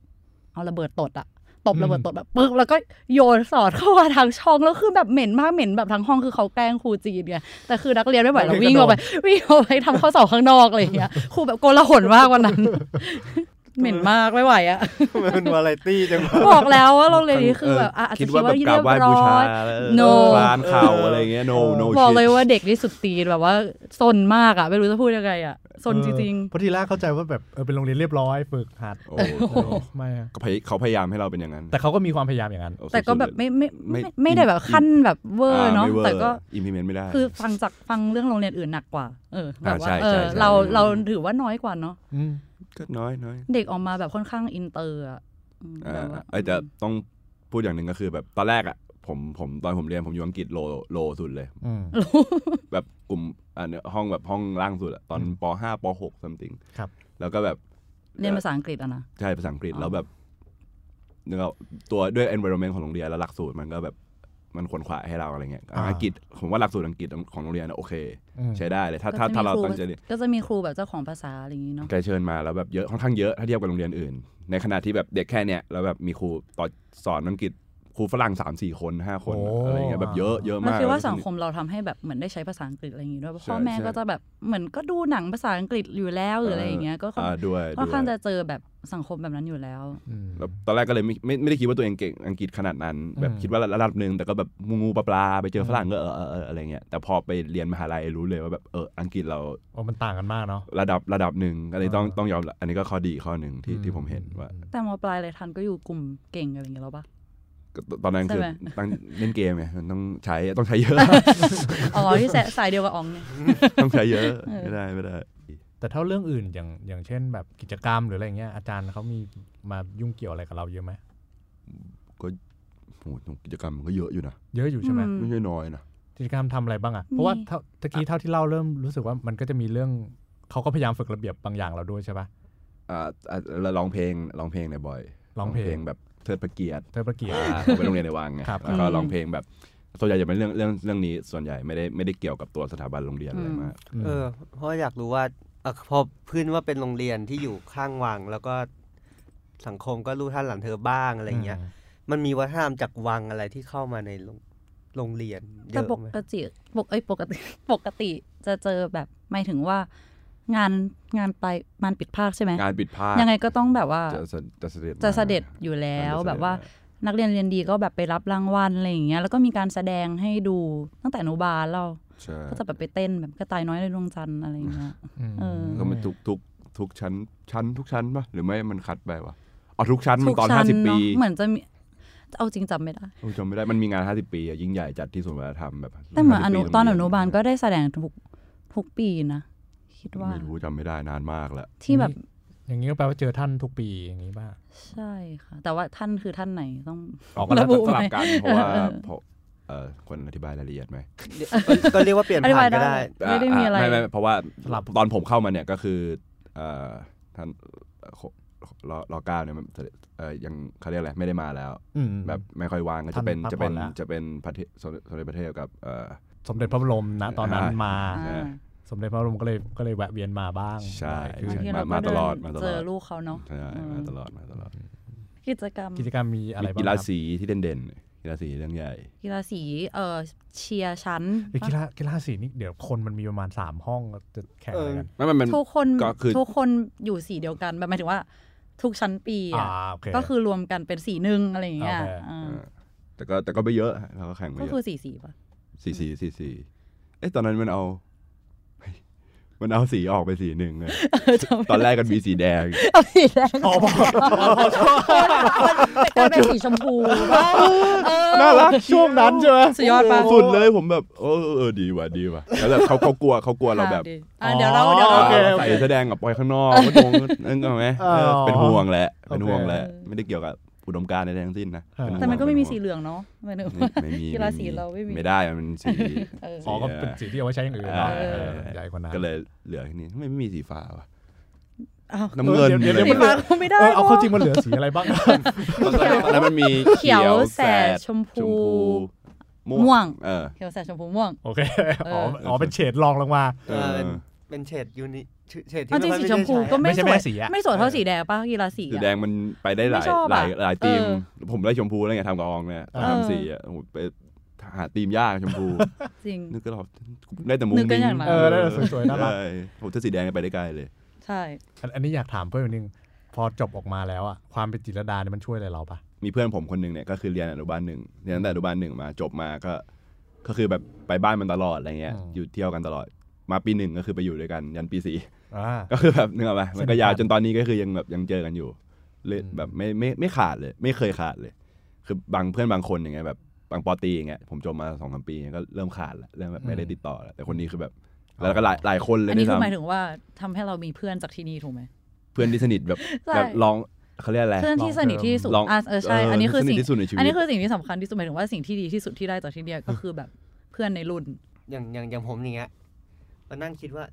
เอาระเบิดตดอะ ตบระเบิดตดแบบปึ๊กแล้วก็โยนสอดเข้ามาทางช่องแล้วคือแบบเหม็นมากเหม็นแบบทั้งห้องคือเขาแกล้งครูจีนไงแต่คือนักเรียนไม่ไหวแล้ววิ่งออกไปวิ่งออกไปทำข้อสอบข้างนอกอะไรอย่างเงี้ยครูแบบโกลาหลมากวันนั้น เหม็นมากไม่ไหวอะมันเป็นวาไรตี้จังวะบอกแล้วว่าโรงเรียนนี้คือแบบอะอาจคิจะดคิดว่าว่าแบบเรีกราบยบไหว้ร้บูอชายแล้ว No คลานเข่าอะไรเงี้ย no no บอก shit เลยว่าเด็กนี่สุดตีนแบบว่าซนมากอะไม่รู้จะพูดยังไงอะซนจริงเออเพราะทีแรกเข้าใจว่าแบบเออเป็นโรงเรียนเรียบร้อยฝึกหัดโอ้โอ้ไม่อะก็พยเขาพยายามให้เราเป็นอย่างนั้น แต่เขาก็มีความพยายามอย่างนั้นโอ้ๆแต่ก็สุดๆแบบเลยไม่ไม่ไม่ไม่ไม่ได้แบบขั้นแบบเวอร์เนาะไม่เวอร์แต่ก็ implement ไม่ได้ คือฟังจากฟังเรื่องโรงเรียนอื่นหนักกว่า เออแบบว่าใช่เอใช่อใช่เราใช่เราถือว่าน้อยกว่าเนาะอืม ก็น้อยน้อยเด็กออกมาแบบค่อนข้างอินเตอร์อะอืมอ่าแบบว่าเอ้ยแต่ต้องพูดอย่างหนึ่งก็คือแบบตอนแรกอะผมผมตอนผมเรียนผมอยู่อังกฤษโลโลสุดเลยอืมแบบกลุ่มอันเนี้ยห้องแบบห้องล่างสุดอะตอนอืมปห้าปหก something ครับ แล้วก็แบบ เรียนภาษาอังกฤษอะนะ ใช่ภาษาอังกฤษอ๋อแล้วแบบนึกเอาตัวด้วย environment ของโรงเรียนแล้วหลักสูตรมันก็แบบ มันขวนขวายให้เราอะไรเงี้ยอ่าอังกฤษผมว่าหลักสูตรอังกฤษของโรงเรียนอะโอเคอืมใช้ได้เลยถ้าก็ถ้าจะถ้ามีเราครูตั้งใจเรียนก็จะมีครูแบบเจ้าของภาษาอะไรอย่างงี้เนาะแกเชิญมาแล้วแบบเยอะค่อนข้างเยอะถ้าเทียบกับโรงเรียนอื่น ในขณะที่แบบเด็กแค่เนี้ยแล้วแบบมีครูต่อสอนอังกฤษค รูฝรั่งสามสี่คนห้าคนโอ้อะไรเงี้ยแบบเยอะเยอะเรามากคิดว่าแล้วสังคมเราทำให้แบบเหมือนได้ใช้ภาษาอังกฤษอะไรอย่างงี้ด้วยเพราะใช่พ่อแม่ใช่ก็จะแบบเหมือนก็ดูหนังภาษาอังกฤษอยู่แล้วหรืออะไรอย่างเงี้ยก็ค่อนอ่าด้วยค่อนข้างด้วยจะเจอแบบสังคมแบบนั้นอยู่แล้วอืมแล้ว ตอนแรกก็เลยไม่ไม่ไม่ได้คิดว่าตัวเองเก่งอังกฤษขนาดนั้น แบบอืมคิดว่าระดับหนึ่งแต่ก็แบบงูงูปลาปลาไปเจอฝรั่งก็เออเออเอออะไรเงี้ยแต่พอไปเรียนมหาลัยรู้เลยว่าแบบเอออังกฤษเราโอ้มันต่างกันมากเนาะระดับระดับหนึ่งอันนี้ต้องอ่าต้องยอมรับอันนี้ก็ข้อดีข้อหนึ่งที่อืที่ผมเห็นว่า แต่มปลายเลยทันก็อยู่กลุ่มเก่งอะไรอย่างเงี้ยแล้วปะก็ ตอนนั้นคือใช่ไหมตั้งเล่นเกมไงมันต้องใช้ต้องใช้เยอะ อ๋อที่แสสายเดียวกับอองเนี่ยต้องใช้เยอะเออไม่ได้ไม่ได้ แต่ถ้าเรื่องอื่นอย่างอย่างเช่น แบบกิจกรรมหรืออะไรเงี้ยอาจารย์เขามีมายุ่งเกี่ยวอะไรกับเราเยอะไหมโหกิจกรรมมันก็เยอะอยู่นะเยอะอยู่ใช่ไหมอืไม่ใช่น้อยนะกิจกรรมทำอะไรบ้างอะเพราะว่ามีเท่าตะกี้เท่าที่เล่าเริ่มรู้สึกว่ามันก็จะมีเรื่องเขาก็พยายามฝึกระเบียบ บางอย่างเราด้วยใช่ปะอ่าอ่าแล้วร้องเพลงร้องเพลงเนี่ยบ่อยร้องเพลงแบบ เทิดพระเกียรติเทิดพระเกียรติอ่าผมไปโรงเรียนในวังไงครับแล้วก็อืมร้องเพลงแบบส่วนใหญ่จะเป็นเรื่องเรื่องเรื่องนี้ส่วนใหญ่ไม่ได้ไม่ได้เกี่ยวกับตัวสถาบันโรงเรียนอะไรอืมมากมเออเพราะอยากรู้ว่าอะพอพื้นว่าเป็นโรงเรียนที่อยู่ข้างวัง แล้วก็สังคมก็รู้ท่านหลังเธอบ้างอะไรเงี้ย มันมีวัฒนธรรมจากวังอะไรที่เข้ามาในโรงโรงเรียนเยแต่อะปไหมกติปกเอ้ยปกติปกติจะเจอแบบหมายถึงว่า งานงานไปงานปิดภาคใช่ไหมงานปิดภาคยังไงก็ต้องแบบว่าจะจะจะเสด็จจะมาเสด็จอยู่แล้วจะเสด็จแบบว่ามานักเรียนเรียนดีก็แบบไปรับรางวัลอะไรอย่างเงี้ยแล้วก็มีการแสดงให้ดูตั้งแต่อนุบาลเราใช่ก็จะแบบไปเต้นแบบกระต่ายน้อยในดวงจันทร์อะไรอย่างเงี้ยมเออก็มันทุกทุกทุกชั้นชั้นทุกชั้นปะหรือไม่มันคัดไปวะอ๋อทุกชั้นมันตอนทุกห้าชั้สิบปีเนอะเหมือนจะมีเอาจริงจำไม่ได้โอ้ยจำไม่ได้มันมีงานห้าสิบปีอะยิ่งใหญ่จัดที่ศูนย์วัฒนธรรมแบบแต่เหมือนอ50นุปีตอนอโรงเรียนุบาลก็ได้แสดงทุกทุกปีนะ คิดว่า ไม่รู้จำไม่ได้นานมากแล้วที่แบบ อย่างนี้ก็แปลว่าเจอท่านทุกปีอย่างนี้ป่ะใช่ค่ะ แต่ว่าท่านคือท่านไหนต้องออกก็แล้วระบุแต่สลับกันเพราะว่าเออเพราะเออคนอธิบายรายละเอียดไหมก็เรียกว่าเปลี่ยนอธิผ่าบายนก็ได้ได้ไม่ได้มีอะไรไม่ไม่เพราะว่าสลับตอนผมเข้ามาเนี่ยก็คือเอ่อท่านเอ่อรอรอเก้าเนี่ยมันเอ่อยังเขาเรียกอะไรไม่ได้มาแล้วอืมแบบไม่ค่อยว่างก็จะเป็นท่านพักจะเป็นผ่อนแล้วจะเป็นพระเทสมสมเด็จพระเทพกับเอ่อสมเด็จพระบรมนะตอนนั้นอ่ามมาอ่า สมเด็จพระบรมก็เลยก็เลยแวะเวียนมาบ้าง ใช่บ่อยขึ้นบางทีมาเรามาก็ตเดิลอดนมาตลอดเจอลูกเขาเนาะใช่อืมมาตลอดมาตลอด กิจกรรมกิจกรรมมีอะไรมีบ้างกีฬาครับสีที่เด่นๆกีฬาสีเรื่องใหญ่ กีฬาสีเออเชียร์ชั้นเอ้ยกีฬากีฬาสีนี่เดี๋ยวคนมันมีประมาณสามห้องจะแข่งอะไรกันไม่มันมันทุกคนก็คือทุกคนอยู่สีเดียวกันแบบหมายถึงว่าทุกชั้นปีอ่าอะโอเคก็คือรวมกันเป็นสีหนึ่งอะไรอย่างเงี้ยโอเคอ่าเออแต่ก็แต่ก็ไม่เยอะเราก็แข่งไม่ก็เยคืออะสีสีป่ะสี่สี่สี่สี่เอ้ตอนนั้นมันเอาเฮ้ย มันเอาสีออกไปสีหนึ่งเลยตอนแรกกันมีสีแดงเอาสีแดงอ๋อบอกกลายเป็นสีชมพูป่ะเออน่ารักช่วงนั้นใช่ไหมสุดยอดปะสุดเลยผมแบบเออเออดีว่ะดีว่ะแล้วแบบเขาเขากลัวเขากลัวเราแบบอะเดี๋ยวเราเดี๋ยวโอเราเคใส่แสอแดงกับปล่อยข้างนอกก็โดนนั่นก็ไหมอ๋อเออเป็นห่วงแหละเป็นห่วงแหละโอเคไม่ได้เกี่ยวกับ อุดมการณ์ในทั้งสิ้นนะเออเป็ห่วงแต่มันก็ไม่มีเป็สีห่วงเหลืองเนาะหมายถึงไม่ว่าไม่มีกีฬาสีเราไม่มีไม่ได้มันสีเอออ๋อก็เป็นสีที่เอาไว้ใช้อย่างอื่นเนาะเออเออใหญ่กว่านั้นก็เลยเหลือแค่นี้ทำไมไม่มีสีฟ้าวะอ้าวน้ำเงินเดี๋ยวเดี๋ยวสีเดี๋ยวฟ้าก็ไม่ได้เออเอาเข้าจริงหมันเหลือสีอะไรบ้างแล้วมันมีเขียวแสดชมพูม่วงเออเขียวแสดชมพูม่วงโอเคอ๋อเอออ๋อเป็นเฉดรองลงมา เออเป็นเป็นเฉดยูนิเฉดที่เอาจริงไค่อยสีชมพูได้ใช้ก็ไม่ไม่ใช่สวแม่ยสีอะไม่สวยเท่าสีแดงป่ะกีฬาสีสีอะแดงมันไปได้หลายไม่ชอบหลายอะหลายธีมเออผมได้ชมพูแล้วไงทำกับอองเนี่ยอ่าทำสีอะโอ้โหไปหาธีมยากชมพูจริงนึกก็เราได้แต่มุ้งนึกก็มิ้งอย่างนั้นเออได้แต่สวยๆน่ารักใช่ผมถ้าสีแดงไปได้ไกลเลย ใช่ อันอันนี้อยากถามเพื่อนคนนึงพอจบออกมาแล้วอะความเป็นจิตรลดาเนี่ยมันช่วยอะไรเราปะมีเพื่อนผมคนหนึ่งเนี่ยก็คือเรียนอนุบาลหนึ่งเรียนตั้งแต่อนุบาลหนึ่งมาจบมาก็ ก็คือแบบไปบ้านมันตลอดอะไรเงี้ยอยู่เที่ยวกันตลอด มาปีหนึ่งก็คือไปอยู่ด้วยกันยันปีสี่อ่าก็คือแบบนึกออกไหมมันก็ยาวสนิทกันจนตอนนี้ก็คือยังแบบยังเจอกันอยู่เลยอืมแบบไม่ไม่ไม่ขาดเลย ไม่เคยขาดเลย คือบางเพื่อนบางคนอย่างเงี้ยแบบบางปอตรีอย่างเงี้ยผมจบมาสองสามปีเงี้ยก็เริ่มขาดแล้วเริ่มแบบไม่ได้ติดต่อแล้วแต่คนนี้คือแบบ แล้วก็หลายหลายคนเลยอันนี้ด้วยคือหมายซ้ำถึงว่าทำให้เรามีเพื่อนจากที่นี่ถูกไหมเพื่อนที่สนิทแบบใช่แบบลองเขาเรียกอะไรเพื่อนที่สนิทที่สุดลองอะเออใช่อันนี้คือสนิสิ่ทงที่สุดในชีวิตอันนี้คือสิ่งที่สำคัญที่สุดหมายถึงว่าสิ่งที่ดีที่สุดที่ได้จากที่เนี่ยก็คือแบบเพื่อนในรุ่นอย่างอย่างอย่างผมอย่างเงี้ย มานั่งคิดว่า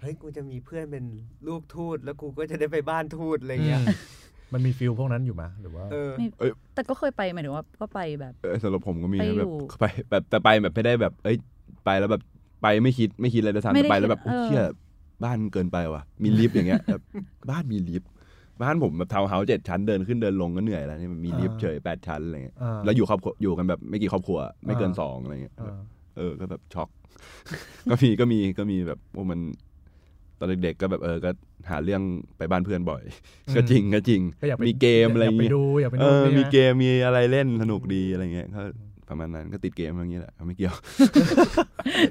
เฮ้ยกูจะมีเพื่อนเป็นลูกทูตแล้วกูก็จะได้ไปบ้านทูตอะไรเงี้ยอืมมันมีฟิลพวกนั้นอยู่ไหมหรือว่าเออนี่แต่ก็เคยไปหมายถึงว่าก็ไปแบบเออสำหรับผมก็มีไปนะอแบยู่บไปแบบแต่ไปแบบไม่ได้แบบ เอ้ยไปแล้วแบบไปไม่คิดไม่คิดอะไรด้วยซ้ำไม่แต่ได้ไปแล้วแบบคิดโอ้เออเชี่ยบ้านเกินไปว่ะมีลิฟต์อย่างเงี้ยแบบบ้านมีลิฟต์บ้านผมแบบทาวน์เฮาส์เจ็ดชั้นเดินขึ้นเดินลงก็เหนื่อยแล้วนี่มันมีลิฟต์อ่าเฉยแปดชั้นอะไรเงี้ยอ่าแล้วอยู่ครอบครัวอยู่กันแบบไม่กี่ครอบครัว ไม่เกินอ่าสองอะไรเงี้ยอ่าเออก็แบบช็อก ก็มีก็มีก็มีแบบว่ามันตอนเด็กๆก็แบบเออก็หาเรื่องไปบ้านเพื่อนบ่อย ก็จริงก็จริงก็อยากไปมีเกมอะไรอยากไปเงี้ยดูอยากไปเอดูอนี่มีนะเกมมีอะไรเล่นสนุกดีอะไรเงี้ยก็ประมาณนั้นก็ติดเกมอย่างนี้แหละไม่เกี่ยว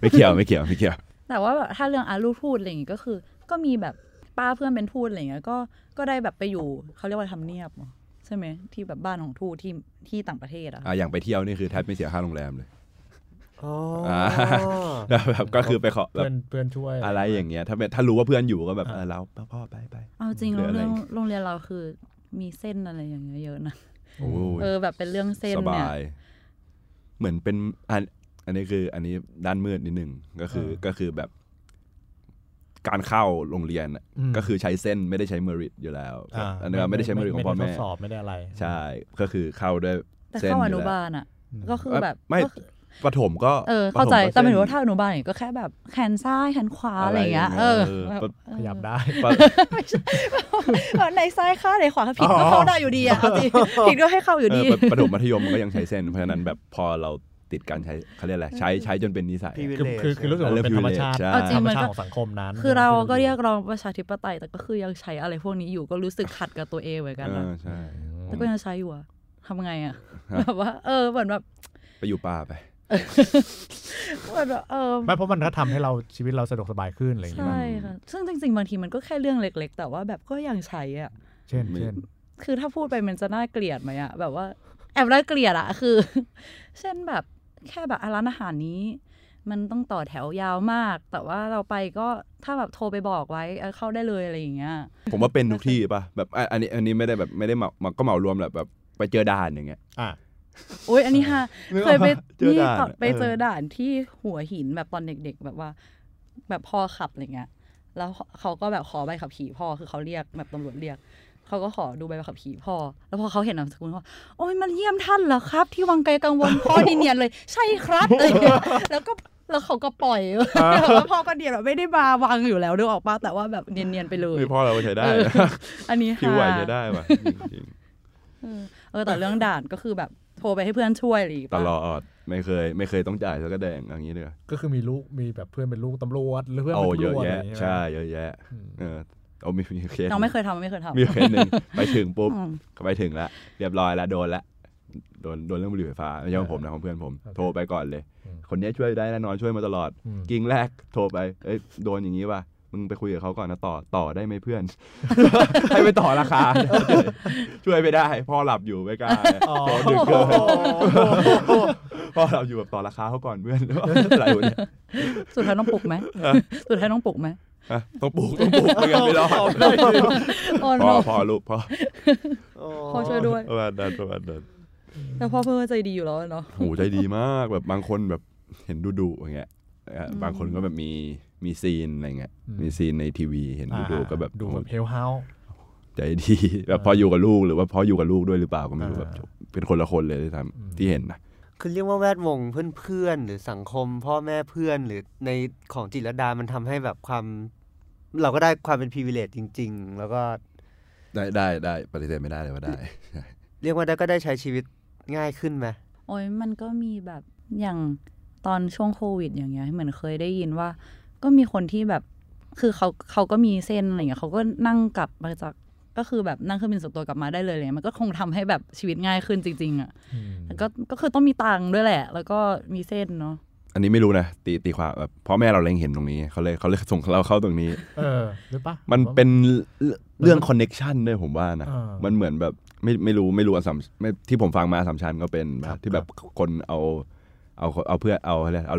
ไม่เกี่ยวไม่เกี่ยวไม่เกี่ยว แต่ว่าแบบถ้าเรื่องอาลูกทูตอะไรอย่างงี้ก็คือ ก็มีแบบป้าเพื่อนเป็นทูตอะไรอย่างเงี้ยก็ก็ได้แบบไปอยู่เขาเรียกว่าทำเนียบเหรอใช่ไหมที่แบบบ้านของทูตที่ที่ต่างประเทศอะอะอย่างไปเที่ยวนี่คือแทบไม่เสียค่าโรงแรมเลยอ๋ออ่า แล้วแบบก็คือไปขอแบเพื่บอนเพื่อนช่วย อะไรอย่างเงี้ย ถ้าเป็นถ้ารู้ว่าเพื่อนอยู่ก็แบบอ่าเออเราพ่อไปไปเอาจริงหรืออะไรเรื่องโรงเรียนเราคือมีเส้นอะไรอย่างเงี้ยเยอะนะโอ้ยเออแบบเป็นเรื่องเส้นสเนี่ยบายเหมือนเป็นอันอันนี้คือ อันนี้ด้านมืดนิดหนึ่งก็คือก็คือแบบ การเข้าโรงเรียนอะมก็คือใช้เส้นไม่ได้ใช้เมริตอยู่แล้วอ่าอันนี้ไม่ได้ใช้เมริตของพ่อแม่ไได้ทดสอบไม่ได้อะไร ใช่ก็คือเข้าด้วยแต่เส้นเข้าออนุยู่แล้วบาลอะอืมก็คือแบบไม่ก็คือ ประถมก็เออเข้าใจประถก็แต่หมายถึงเส้ว่าถ้าอนุบาลเนี่ยก็แค่แบบแขนซ้ายแขนขวาอะไรอย่างเงี้ยอะไรเออย่างอเงี้ยแบบเออขยับได้ปะแบบในซ้ายข้างในขวาผิดก็อ๋อเข้าได้อยู่ดีอะเอาจริงผิดก็ให้เข้าอยู่เอดีอประประถมมัธยมมันก็ยังใช้เส้น เพราะฉะนั้นแบบพอเราติดการใช้เขาเรียกอะไรใช้ใช้จนเป็นนิสัย Privilege คือคือคือรู้สึกว่ามันเป็นธรรมชาติใช่เอาจริธรงรมมันชาก็ติของสังคมนั้น คือเราก็เรียกร้องประชาธิปไตย แต่ก็คือยังใช้อะไรพวกนี้อยู่ก็รู้สึกขัดกับตัวเองเหมือนกันเอนะอใช่แต่ก็ยังใช้อยู่อะทำไงอะฮะแบบว่า เออเหมือนแบบไปอยู่ป่าไป เหมือนแบบเออไม่เพราะมันก็ทำให้เราชีวิตเราสะดวกสบายขึ้นอะไรอย่างเงี้ยใช่ค่ะซึ่งจริง ๆ บางทีมันก็แค่เรื่องเล็ก ๆ แต่ว่าแบบก็ยังใช้อะเช่นไม่เช่นคือถ้าพูดไปมันจะน่าเกลียดไหมอะแบบว่าแอบน่าเกลียดอะคือ เช่นแบบแค่แบบอะร้านอาหารนี้ มันต้องต่อแถวยาวมาก แต่ว่าเราไปก็ถ้าแบบโทรไปบอกไว้เออเข้าได้เลยอะไรอย่างเงี้ยผมว่าเป็นทุกที่ป่ะแบบอะอันนี้อันนี้ไม่ได้แบบไม่ได้เหมามาก็เหมารวมแหละแบบไปเจอด่านอย่างเงี้ย อะอุ้ยอันนี้ฮะนึกออกเคยไปปะเจอนี่ด่านตอนอะไปเออเจอด่านที่หัวหินแบบตอนเด็ก ๆ แบบว่า แบบพ่อขับอะไรเงี้ย แล้วเขาก็แบบขอใบขับขี่พ่อคือเขาเรียกแบบตำรวจเรียกเขาก็ขอดูใบขับขี่พ่อ แล้วพอเขาเห็นนามสกุลเขาโอ้ยมันเยี่ยมท่านเหรอครับ ที่วังไกลกังวลพ่อนี่เนียนเลย ใช่ครับอะไรเงี้ยแล้วก็แล้วเขาก็ปล่อยแล้วพ่อก็เนียนแบบไม่ได้มาวางอยู่แล้วนึกออกปะแต่ว่าแบบเนียนๆไปเลยไม่พ่อเราใช้ได้เออนะอันนี้ผิวไหวฮาใช้ได้ป่ะจริงเออเออแต่เรื่องด่านก็คือแบบ โทรไปให้เพื่อนช่วยหรือๆตลอดไม่เคย ไม่เคยต้องจ่ายสักกระแดงอย่างนี้เลยก็คือมีลูกมีแบบเพื่อนเป็นลูกตำรวจหรือเพื่อนโอ้เป็นเยตำรอะวจแยะอะไรอย่างเงี้ยใช่เยอะแยะอืมเออเอามีมีเคสน้องไม่เคยทำไม่เคยทำมีเคสหนึ่งไปถึงปุ๊บอืมไปถึงแล้วเรียบร้อยแล้วโดนละโดนโดนเรื่องบุหรี่ไฟฟ้าไม่ใช่ของผมนะของเพื่อนผม โทรไปก่อนเลย คนนี้ช่วยได้แน่นอนช่วยมาตลอดอืมกิ้งแรกโทรไปเอ้ยโดนอย่างนี้ป่ะ มึงไปคุยกับเขาก่อนนะต่อต่อได้ไหมเพื่อน ให้ไปต่อราคา ช่วยไม่ได้พ่อหลับอยู่ไม่กล้าอ๋อโทรดึกเกินพ่อหลับอยู่แบบต่อราคาเขาก่อนเพื่อนอะไรวะเนี่ยสุดท้ายต้องปลุกไหมสุดท้ายต้องปลุกไหมอะต้องปลูกต้องปลูกไม่งั้นไม่รอดโอ้พ่อโนพ่อลูกพ่อพ่อช่วยด้วยประมาณนั้นประมาณนั้นแต่พ่อเพื่อนใจดีอยู่แล้วเนาะโหใจดีมากแบบบางคนแบบเห็นดุดุๆอย่างเงี้ยเอ่ออ บางคนก็แบบมีมีซีนอะไรเงี้ยอืมมีซีนในทีวีเห็นดุดุๆก็แบบดูแบบเฮลเฮาใจดีแบบพออยู่กับลูกหรือว่าพออยู่กับลูกด้วยหรือเปล่าก็ไม่รู้อ่าแบบเป็นคนละคนเลยที่ทอืมำที่เห็นนะคือเรียกว่าแวดวงเพื่อนๆหรือสังคม พ่อแม่เพื่อนหรือในของจิตรลดามันทำให้แบบความ เราก็ได้ความเป็น privilege จริง ๆ แล้วก็ได้ได้ได้ปฏิเสธไม่ได้เลยว่าได้ เรียกว่าได้ก็ได้ใช้ชีวิตง่ายขึ้นไหมโอ้ยมันก็มีแบบอย่าง ตอนช่วงโควิด อย่างเงี้ยเหมือนเคยได้ยินว่า ก็มีคนที่แบบคือเขาเขาก็มีเส้นอะไรเงี้ยเขาก็นั่งกลับมาจากก็คือแบบนั่งเครื่องบินส่วนตัวกลับมาได้เลยอะไรเลยมันก็คงทำให้แบบชีวิตง่ายขึ้นจริง ๆ อะอืมแต่ก็ก็คือต้องมีตังค์ด้วยแหละ แล้วก็มีเส้นเนาะอันนี้ไม่รู้นะตีตีความแบบพ่อแม่เราเล็งเห็นตรงนี้เขาเลยเขาเลยส่งเราเข้าตรงนี้ เออหรือปะมันเป็นเรื่องคอนเน็ชันด้วยผมว่านะเออมันเหมือนแบบไม่ไม่รู้ไม่รู้อัสสัมไม่ที่ผมฟังมาอัสสัมชัญก็เป็นแบครับบที่แบบคนเอา เอาเอาเพื่อเอาอะไรเอา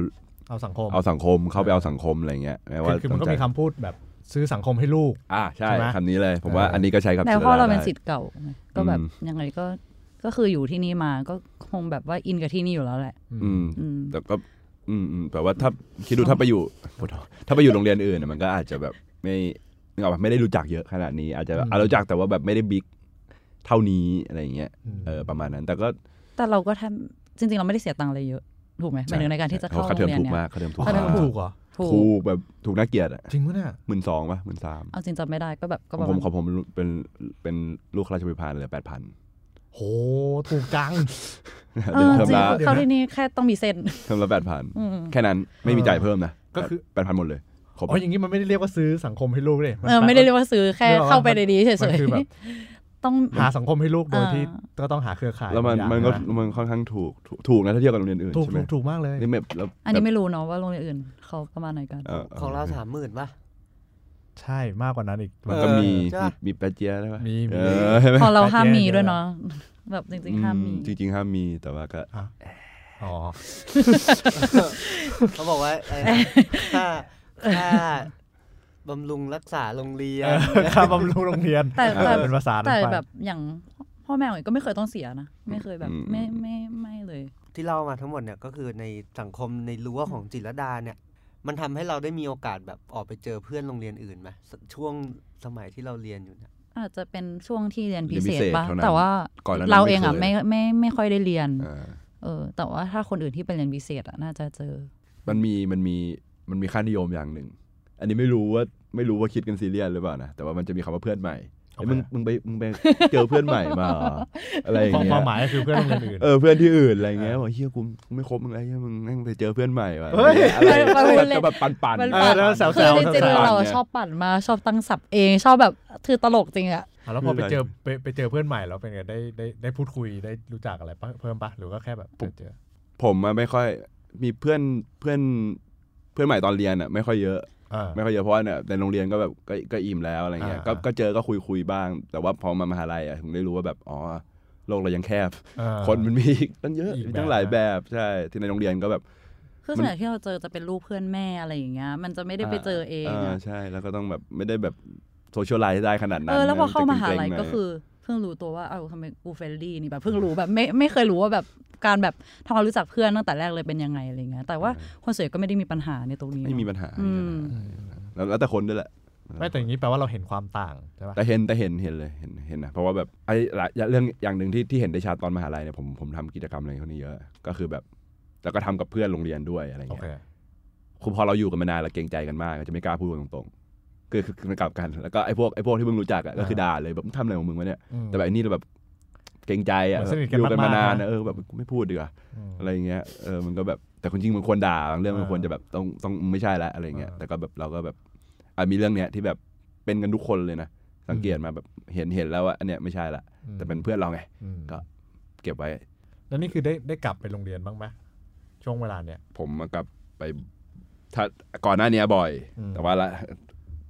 เอาสังคมเอาสังคมเข้าไปเอาสังคมอะไรเงี้ยแม้คืว่าอคือมันก็ต้งมีใจคำพูดแบบซื้อสังคมให้ลูก อ่าใช่ใช่ไหมคำนี้เลย ผมว่าเอออัอันนี้ก็ใช้กับแต่จิตพ่อรดเราเป็นได้สิทธิ์เก่าไงก็แบบอืมยังไงก็ก็คืออยู่ที่นี่มาก็คงแบบว่าอินกับที่นี่อยู่แล้วแหละ อืมอืมแต่ก็อืมอืมแต่ว่าถ้าคิดดูถ้าไปอยู่ ถ้าไปอยู่โรงเรียนอื่นน่ะมันก็อาจจะแบบไม่นึกออกปะไม่ได้รู้จักเยอะขนาดนี้ อาจจะแบบอืมอะรู้จักแต่ว่าแบบไม่ได้บิ๊กเท่านี้อะไรอย่างเงี้ยอืมเออประมาณนั้น แต่ก็ แต่เราก็ทำจริง ๆ เราไม่ได้เสียตังค์อะไรเยอะ ถูกไหมหมายถึงในการที่จะเข้าค่าโรเทองมเรียนถูกเนี่ยมากค่าเทอมถูกค่าเทอมมากถูกเหรอถูถูกกแบบถูกน่าเกลียดอะจริงปะเนี่ยหมื่นสองป่ะหมื่นสามเอาจริงจำไม่ได้ก็แบบก็ขปองระผมมาณของผมเป็นเป็นลูกข้าราชบริพารเลยแปดพันโหถูกจังเออเทอมจริงละเดี๋ยวนะเข้าที่นี่แค่ต้องมีเส้นเทอมละแปดพันอืมแค่นั้นไม่มีจ่ายเพิ่มนะก็คือแปดพันหมดเลยครบอ๋ออย่างนี้มันไม่ได้เรียกว่าซื้อสังคมให้ลูกเลยนเออไม่ได้เรียกว่าซื้อแค่เรียกว่าเข้าไปในนี้เฉมันยคือแบบๆ ต้องหาสังคมให้ลูกโดยอ่าที่ก็ต้องหาเครือข่ายแล้วมันบางอย่างมันก็ะมันค่อนข้างถูกถูกถูกนะถ้าเทียบกับโรงเรียนอื่นถูกใช่ไหมถูกถูกมากเลยนี่แบบแล้วอันนี้ไม่รู้เนาะว่าโรงเรียนอื่นเขาประมาณไหนกันเออของเราสามหมื่นป่ะใช่มากกว่านั้นอีกมันก็มีใช่ปะมีมีแปรเจียได้ปะมีมีเออใช่ไหมพอเราห้ามมีแปดแยกด้วยเนาะแบบจริงๆห้ามมีจริงๆห้ามมีแต่ว่าก็อ๋อเขาบอกว่าอะไรนะค่าค่า บำรุงรักษาโรงเรียนค่าบำรุงโรงเรียนแต่แต่เป็นภาษานั้นแต่ไปแบบอย่างพ่อแม่ของเอ๋ก็ไม่เคยต้องเสียนะ ไม่เคยแบบอืมไม่ไม่ไม่เลย ที่เล่ามาทั้งหมดเนี่ยก็คือในสังคมในรั้วของจิตรลดาเนี่ย มันทำให้เราได้มีโอกาสแบบออกไปเจอเพื่อนโรงเรียนอื่นไหมสช่วงสมัยที่เราเรียนอยู่เนี่ยอาจจะเป็นช่วงที่เรียนพิเรียนพิเศษเศษปะเท่านั้นแต่ว่าก่อนหน้านั้นเราไม่เองอะเคยไม่ไม่ไม่ค่อยได้เรียนเออเออ แต่ว่าถ้าคนอื่นที่ไปเรียนพิเศษอะน่าจะเจอ มันมีมันมีมันมีค่านิยมอย่างหนึ่ง อันนี้ไม่รู้ว่าไม่รู้ว่าคิดกันซีเรียสหรือเปล่านะแต่ว่ามันจะมีคำว่าเพื่อนใหม่ไอ้มึงมึงไปมึงไปเจอเพื่อนใหม่มาเหรออะไรอย่างความเงี้ควายมหมายก็คือเพื่อนโรงเรียนอื่นเออเพื่อนที่อื่นอะไรเงี้ยบอกเฮียกูกูไม่คบมึงแล้วเฮียมึงแม่งไปเจอเพื่อนใหม่ว่ะเฮ้ยอะไรมันมันก็แบบปันๆมันเออแล้วแซวคือจริงๆแซวเราอะชอบปั่นมาชอบตั้งศัพท์เองชอบแบบคือตลกจริงอะอะแล้วพอไปเจอไปไปเจอเพื่อนใหม่แล้วเป็นไงได้ได้ได้พูดคุยได้รู้จักอะไรปะเพิ่มปะหรือว่าแค่แบบเจอเจอผมอะไม่ค่อยมีเพื่อนเพื่อนเพื่อนใหม่ตอนเรียนอะไม่ค่อยเยอะอ่า ไม่ค่อยเยอะเพราะว่าเนี่ยในโรงเรียนก็แบบก็ก็อิ่มแล้วอะไรเงี้ยอ่าก็ก็เจอก็คุยคุยบ้าง แต่ว่าพอมามหาลัยอะถึงได้รู้ว่าแบบอ๋อโลกเรายังแคบอ่าคนมันมีอีกตั้งเยอะอีกมีตั้งหลายแบบแบบใช่ที่ในโรงเรียนก็แบบคือส่วนใหญ่ที่เราเจอจะเป็นลูกเพื่อนแม่อะไรอย่างเงี้ยมันจะไม่ได้ไปเจอเองอ่าอะใช่แล้วก็ต้องแบบไม่ได้แบบ social life ได้ขนาดนั้นเออแล้วพอเข้ามหาจะลัยเงๆหน่ก็คือ เพิ่งรู้ตัวว่าเอ้าทำไมกู friendly นี่แบบเพิ่งรู้แบบไม่ไม่เคยรู้ว่าแบบการแบบทำความรู้จักเพื่อนตั้งแต่แรกเลยเป็นยังไงอะไรเงี้ยแต่ว่าคนส่วนใหญ่ก็ไม่ได้มีปัญหาในตรงนี้ไม่มีปัญหาอืมแล้วแล้วแต่คนด้วยแหละไม่แต่อย่างนี้แปลว่าเราเห็นความต่างใช่ปะแต่เห็นแต่เห็นเห็นเลยเห็นเห็นนะเพราะว่าแบบไอ้หลายเรื่องอย่างหนึ่งที่ที่เห็นได้ชัดตอนมหาลัยเนี่ยผมผมทำกิจกรรมอะไรพวกนี้เยอะ ก็คือแบบแล้วก็ทำกับเพื่อนโรงเรียนด้วยอะไรโอเงี้เคยคือพอเราอยู่กันมานานเราเกรงใจกันมากก็จะไม่กล้าพูดกันตรงๆ คือคือคือมันกลับกัน แล้วก็ไอ้พวกไอ้พวกที่มึงรู้จักอะก็คือด่าเลยแบบมึงทำอะไรของมึงวะเนี่ย อืม แต่แบบไอ้นี่เราแบบเกรงใจอะเหมือนสนิทกันอยู่กันมานานมากๆนะเออแบบไม่พูดดีกว่าอืม อะไรเงี้ยเออมันก็แบบแต่คนจริงมันควรด่าบางเรื่องมันเออควรจะแบบต้องต้องไม่ใช่ละอะไรเงี้ยเออแต่ก็แบบเราก็แบบอะมีเรื่องเนี้ยที่แบบเป็นกันทุกคนเลยนะสังเกตมาแบบเห็นเห็นแล้วว่าอันเนี้ยไม่ใช่ละแต่เป็นเพื่อนเราไง อืมก็ เก็บไว้ แล้วนี่คือได้ได้กลับไปโรงเรียนบ้างไหมช่วงเวลาเนี้ย ผมมากลับไปถ้าก่อนหน้านี้บ่อย อืม แต่ว่าละ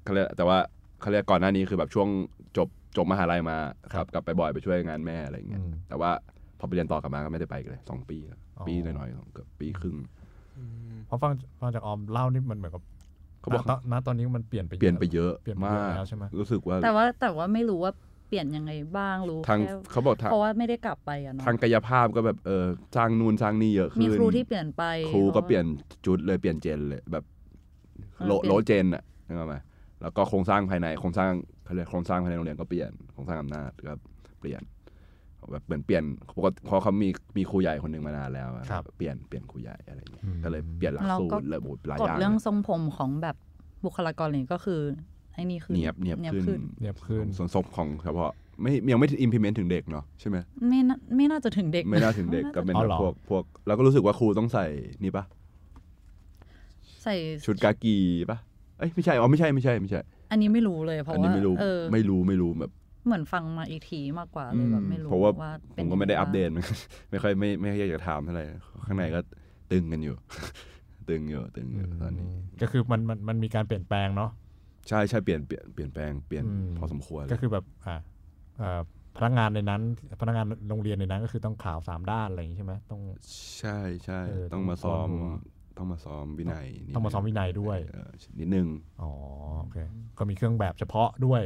เขาเรียกแต่ว่าเขาเรียกก่อนหน้านี้คือแบบช่วงจบจบมหาลัยมาครับกลับไปบ่อยไปช่วยงานแม่อะไรอย่างเงี้ยอืมแต่ว่าพอไปเรียนต่อกลับมาก็ไม่ได้ไปอีกเลยสองปีแล้วอ๋อปีหน่อยๆสองเกือบปีครึ่งเพราะฟังฟังจากออมเล่านี่มันเหมือนกับเขาบอกณตอนณตอนนี้มันเปลี่ยนไปเปลี่ยนไปเยอะเปลี่ยนไปเยมาอะกแล้วใช่ไหมรู้สึกว่าแต่ว่าแต่ว่าไม่รู้ว่าเปลี่ยนยังไงบ้างรู้ทางแค่เขาบอกทางเพราะว่าไม่ได้กลับไปอะเนาะทางกายภาพก็แบบเออสร้างนู่นสร้างนี่เยอะขึ้นมีครูที่เปลี่ยนไปครูก็พราะว่าเปลี่ยนจุดเลยเปลี่ยนเจนเลยแบบเออโลเปลี่ยนโลเจนอะนึกออกไหม แล้วก็โครงสร้างภายในโครงสร้างเขาเรียกโครงสร้างภายในโรงเรียนก็เปลี่ยนโครงสร้างอำนาจก็เปลี่ยนแบบเหมือนเปลี่ยนปกติเพราะเขามีมีครูใหญ่คนหนึ่งมานานแล้วอะครับเปลี่ยนเปลี่ยนครูใหญ่อะไรอย่างเงี้ยอืมก็เลยเปลี่ยนหลักเราสูก็ตรเลยโอ้โหหลายกอฎย่างเรื่องทรงผมของแบบบุคลากรอะไรก็คือไอ้นี่คือเนียบเนียบขึ้นเนียบขึ้นส่วนศพของเฉพาะไม่ยังไม่ implement ถึงเด็กเนาะใช่ไหมไม่น่าไม่น่าจะถึงเด็ก ไม่น่าถึงเด็กก็เป็นอ๋อแบเหรบอพวกพวกเราก็รู้สึกว่าครูต้องใส่นี่ปะใส่ชุดกากีปะ เอ้ยไม่ใช่อ๋อไม่ใช่ไม่ใช่ไม่ใช่ อันนี้ไม่รู้เลยเพราะอันว่านี้ไม่รู้เออไม่รู้ไม่รู้แบบเหมือนฟังมาอีกทีมากกว่าเลยแบบไม่รู้เพราะว่าว่าผเป็นมก็ไม่ได้ยังงอัปเดตบ้างไม่ค่อยไม่ไม่ค่อยอยากจะถามเท่าไหร่ข้างในก็ตึงกันอยู่ ตึงอยู่ตึงอยู่ตอนนี้ ก็คือมันมันมันมีการเปลี่ยนแปลงเนาะใช่ใช่เปลี่ยนเปลี่ยนเปลี่ยนแปลงเปลี่ยนอืมพอสมควรก็คือแบบอ่าเอ่อพนักงานในนั้น พนักงานโรงเรียนในนั้นก็คือต้องข่าวสามด้านอะไรอย่างนี้ใช่ไหมต้อง ใช่ใช่เออต้องมาซ้อมต้องมา ต้องมาซ้อมวินัยนิดต้องมาซ้อมวินัยด้วยเออนิดนึงอ๋อโอเคก็มีเครื่องแบบเฉพาะด้วย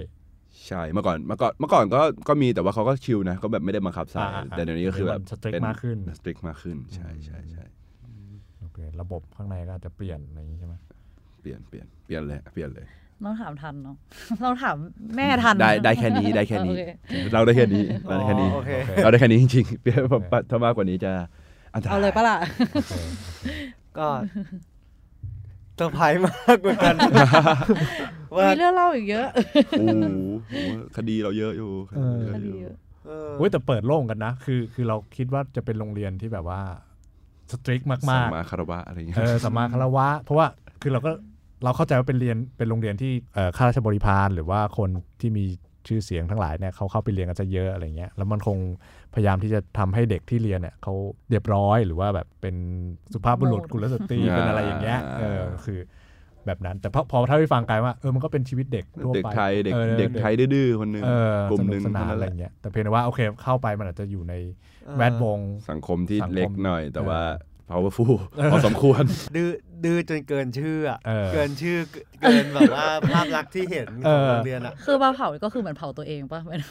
ใช่เมื่อก่อนเมื่อก่อนเมื่อก่อนก็ก็มีแต่ว่าเขาก็ชิลนะก็แบบไม่ได้บังคับใส่อ่าอ่าแต่เดี๋ยวนี้ก็คือแบบเดี๋ยวมัน strict มากขึ้นสตริกมากขึ้นใช่ใช่ใช่โอเคระบบข้างในก็อาจจะเปลี่ยนอะไรอย่างนี้ใช่ไหมเปลี่ยนเปลี่ยนเปลี่ยนเลยเปลี่ยนเลยต้องถามทันเนาะเราถามแม่ทันได้ได้แค่นี้ได้แค่นี้โอเเราได้แค่นี้เราได้แค่นี้อ๋อโอเคเราได้แค่นี้จริงๆเปลี่ยนแบบถ้ามากกว่านี้จะอันตรายเอาเลยปะล่ะโอเค ก็เซอร์ไพรส์มากเหมือนกัน ว่ามีเรื่องเล่าอีกเยอะ โอ้โหผมว่าคดีเราเยอะอยู่คดีเราคเยดีอะอเยยู่อะ เออเว้ยแต่เปิดโล่งกันนะ คือคือเราคิดว่าจะเป็นโรงเรียนที่แบบว่าสตริกสัมามกมาคารวะอะไรอย่างๆเงี้เอย อสัมมาคารวะ เพราะว่าคือเราก็เราเข้าใจว่าเป็นเรียนเป็นโรงเรียนที่เอ่อข้าราชบริพารหรือว่าคนที่มี ชื่อเสียงทั้งหลายเนี่ยเขาเข้าไปเรียนกันจะเยอะอะไรเงี้ยแล้วมันคงพยายามที่จะทำให้เด็กที่เรียนเนี่ยเขาเรียบร้อยหรือว่าแบบเป็นสุภาพบุรุษกุลสตรีเป็นอะไรอย่างเงี้ยเออคือแบบนั้น แต่พอพอถ้าไปฟังกลายว่าเออมันก็เป็นชีวิตเด็กทั่วเด็กไปไทยเด็กออเด็กไทยดื้อๆคนหนึงเออกลุ่มสหนุนึ่กงสนานเท่อะไรแหละเงี้ยแต่เพียงแต่ว่าโอเคเข้าไปมันอาจจะอยู่ในแวดวงสังคมที่สังคมเล็กหน่อย แต่ว่าเอ powerful พอสมควร ดื้อดื้อจนเกินชื่ออะเออ เกินชื่อเกินแบบว่าภาพลักษณ์ที่เห็นขเอองอโรงเรียนอะคือมาเผาก็คือเหมือนเผาตัวเองปะไม่ได้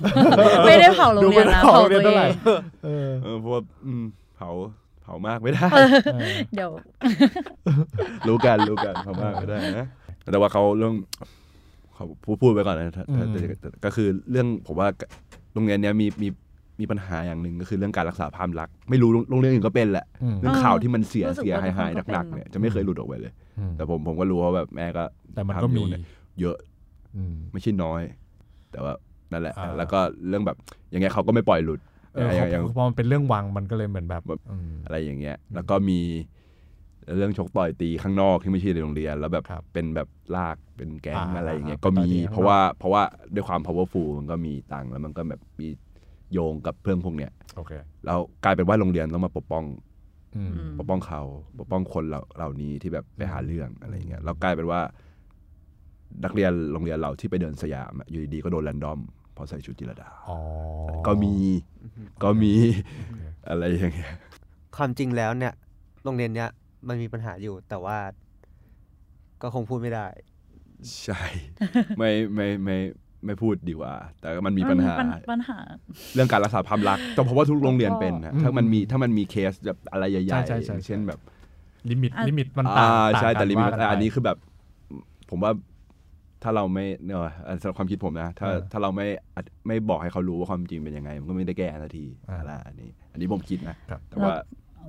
ไม่ได้เผาโรงเรียนนะดูไม่ได้เผาเผาโรงเรียตันวเท่าเอไหร่งเออเออเพราะว่าอืมเผาเผามากไม่ได้เดี๋ยว รู้กันรู้กันเผามากไม่ได้นะแต่ว่าเขาเรื่องเขาพูดพูดไปก่อนนะถ้าถ้าอืมถ้าก็คือเรื่องผมว่าโรงเรียนเนี้ยมีมี มีปัญหาอย่างหนึ่งก็คือเรื่องการรักษาภาพลักษณ์ไม่รู้โรงเรียนอื่นก็เป็นแหละอืมเรื่องข่าวที่มันเสียรู้สึกเสียว่าหายหายทุกคนก็หนักๆเป็นเนี่ยจะไม่เคยหลุดออกไปเลยอืมแต่ผมผมก็รู้ว่าแบบแม่ก็แต่มันก็ทำอมียู่เนี่ยเยอะอืมไม่ใช่น้อย แต่ว่านั่นแหละอ่าแล้วก็เรื่องแบบยังไงเขาก็ไม่ปล่อยหลุดเอออย่างอย่างพอมันเป็นเรื่องวังมันก็เลยเหมือนแบบแบบอืมอะไรอย่างเงี้ย แล้วก็มีเรื่องชกต่อยตีข้างนอกที่ไม่ใช่ในโรงเรียน แล้วแบบครับเป็นแบบลากเป็นแก๊งอ่าอะไรอย่างเงี้ยอ่าก็มีต่อยตีข้างนอกเพราะว่าเพราะว่าด้วยความ powerful มันก็มีตังค์แล้วมันก็แบบมี โยงกับเพื่อนพวกเนี้ยโอเคแล้วกลายเป็นว่าโรงเรียนต้องมาปกป้องอืมปกป้องเขาปกป้องคนเหล่าเหล่านี้ที่แบบไปหาเรื่องอะไรอย่างเงี้ยแล้วกลายเป็นว่า นักเรียนโรงเรียนเราที่ไปเดินสยามอะอยู่ดีๆก็โดนแรนดอมเพราะใส่ชุดจิรดาอ๋อก็มีก็มีอะไรอย่างเงี้ยความจริงแล้วเนี่ย โรงเรียนเนี้ยมันมีปัญหาอยู่แต่ว่า ก็คงพูดไม่ได้ ใช่ ไม่ไม่ไม่ ไม่พูดดีกว่า แต่มันมีปัญหาปัญหา เรื่องการรักษาภาพลักษณ์แต่เพราะว่าทุกโรงเรียนเป็นนะอืมถ้ามันมีถ้ามันมีเคสแบบอะไรใหญ่ใช่ๆใช่ใช่อย่างเช่นแบบ limit อะ limit มันอ่าต่างใช่ต่างกันแต่ limit ว่ากันไปอันนี้คือแบบ ผมว่าถ้าเราไม่เนี่ยว่ะสำหรับความคิดผมนะ ถ้าเออถ้าเราไม่ไม่บอกให้เขารู้ว่าความจริงเป็นยังไง มันก็ไม่ได้แก้ทันทีอ่าอะไรอันนี้ อันนี้ผมคิดนะครับแต่ว่า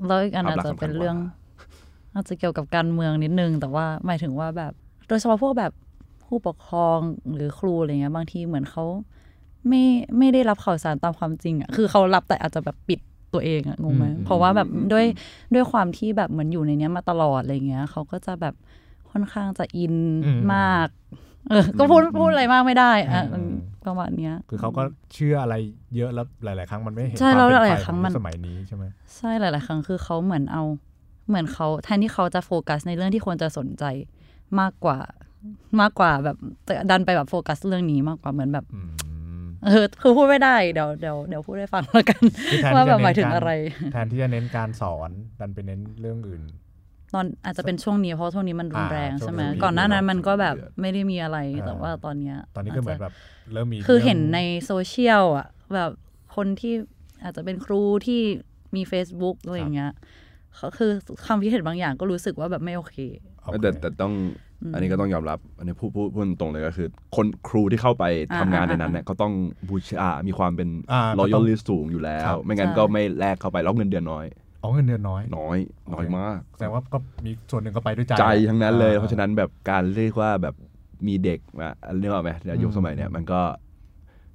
แล้วอีกอันอาจภาพลักษณ์จะเป็นสำคัญกว่าเรื่อง อาจจะเกี่ยวกับการเมืองนิดนึง แต่ว่าหมายถึงว่าแบบ โดยเฉพาะพวกแบบ ผู้ปกครองหรือครูอะไรเงี้ยบางทีเหมือนเขาไม่ไม่ได้รับข่าวสารตามความจริงอะคือเขารับแต่อาจจะแบบปิดตัวเองอะงงไหมอืมเพราะว่าแบบด้วยด้วยความที่แบบเหมือนอยู่ในเนี้ยมาตลอดอะไรเงี้ยเขาก็จะแบบค่อนข้างจะอินอืมมาก เออ ก็พูดพูดอะไรมากไม่ได้อะอืมประมาณเนี้ย คือเขาก็เชื่ออะไรเยอะแล้วหลาย ๆ ครั้งมันไม่เห็นใช่ความแล้วเป็นหลายไปๆครั้งขอมันสมัยนี้ใช่ไหมใช่หลาย ๆ ครั้งคือเขาเหมือนเอา เหมือนเขาแทนที่เขาจะโฟกัสในเรื่องที่ควรจะสนใจมากกว่า มากกว่าแบบแต่ดันไปแบบโฟกัสเรื่องนี้มากกว่าเหมือนแบบอืมเออคือพูดไม่ได้เดี๋ยวเดี๋ยวเดี๋ยวพูดให้ฟังแล้วกันคือแทนว่าที่แบจะบหเน้มายนถึงการอะไร แทนที่จะเน้นการสอนดันไปเน้นเรื่องอื่น ตอนอาจจะเป็นช่วงนี้เพราะช่วงนี้มันรุนแรงอ่าใช่ไหมช่วงนี้ก่อนหน้านั้นมันก็แบบเดือดไม่ได้มีอะไรอ่าแต่ว่าตอนเนี้ย ตอนนี้ก็เหมือนาจจะแบบเริ่มมีคือเห็นรื่องในโซเชียลอะ แบบคนที่อาจจะเป็นครูที่มี Facebook อะไรอย่างเงี้ยเขาคือความคิดเห็นบางอย่างก็รู้สึกว่าแบบไม่โอเคโอเคแต่แต่ต้อง อันนี้ก็ต้องยอมรับ อันนี้พูดพูดพูดตรงเลยก็คือ คนครูที่เข้าไปทำงานในนั้นเนี่ยก็ต้องบูชา มีความเป็นอ่าก็ต้อง loyalist สูงอยู่แล้ครัวบไม่งั้นใช่ก็ไม่แลกเข้าไปแล้วเงินเดือนน้อยอ๋อเงินเดือนน้อย น้อย น้อยมากแสดงว่าก็มีส่วนหนึ่งก็ไปด้วยใจ ใจทั้งนั้นเลยอ่เพราะฉะนั้นแบบการเรียกว่าแบบมีเด็กมาเรียกว่าไหมในยุคอืมสมัยเนี้ยมันก็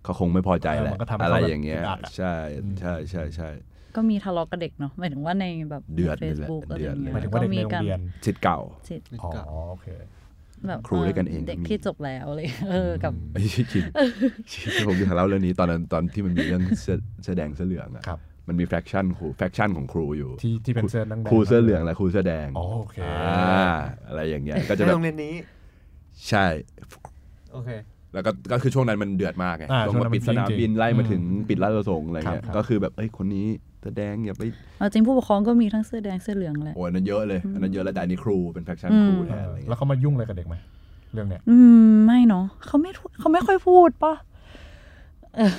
เขาคงไม่พอใจแหละเออมันก็ทำให้อะไรเขาแบบอย่างเงี้ยอึดอัดอะใช่อืมใช่ใช่ใช่ก็มีทะเลาะกับเด็กเนาะหมายถึงว่าในแบบเดือดเฟเลยซแหละบุ๊กอะไรเดืออดย่างเลยเงี้ยหมายถึงว่าเด็กในโรงเรียนสิทธิ์เก่าสิทธิ์อ๋อโอเคแบบครูด้วยกันเองเด็กก็มีที่จบแล้วเลยเออกับไอ้ยจริงจริงผมอยากเล่าเรื่องนี้ตอนนั้นตอนที่มันมีเรื่องเสื้อเสื้อแดงเสื้อเหลืองอะครับมันมีแฟคชั่นครูแฟคชั่นของครูอยู่ที่ที่เป็นเสื้อนังแดงครูเสื้อเหลืองและครูเสื้อแดงอ๋อโอเคอ่าอะไรอย่างเงี้ยก็จะในแบบโรงเรียนนี้ ใช่โอเค แล้วก็ก็คือช่วงนั้นมันเดือดมากไงอ่าลงช่วงนั้มานปิดมันสนามจริงๆบินไล่มาถึงอืมปิดราชประสงค์อะไรเงี้ยครับ ก็คือแบบเอ้ยคนนี้เสื้อแดงอย่าไปเอาจริงผู้ปกครองก็มีทั้งเสื้อแดงเสื้อเหลืองแหละ โอ้ยอันนั้นเยอะเลยอันนั้นเยอะแล้วแต่อันนี้ครูเป็นแฟคชั่นอืมครูแทเอนออะไรแล้เงี้วยเขามายุ่งอะไรกับเด็กไหมเรื่องเนี้ย อืม ไม่เนาะเขาไม่พูดเขาไม่ค่อยพูดปะ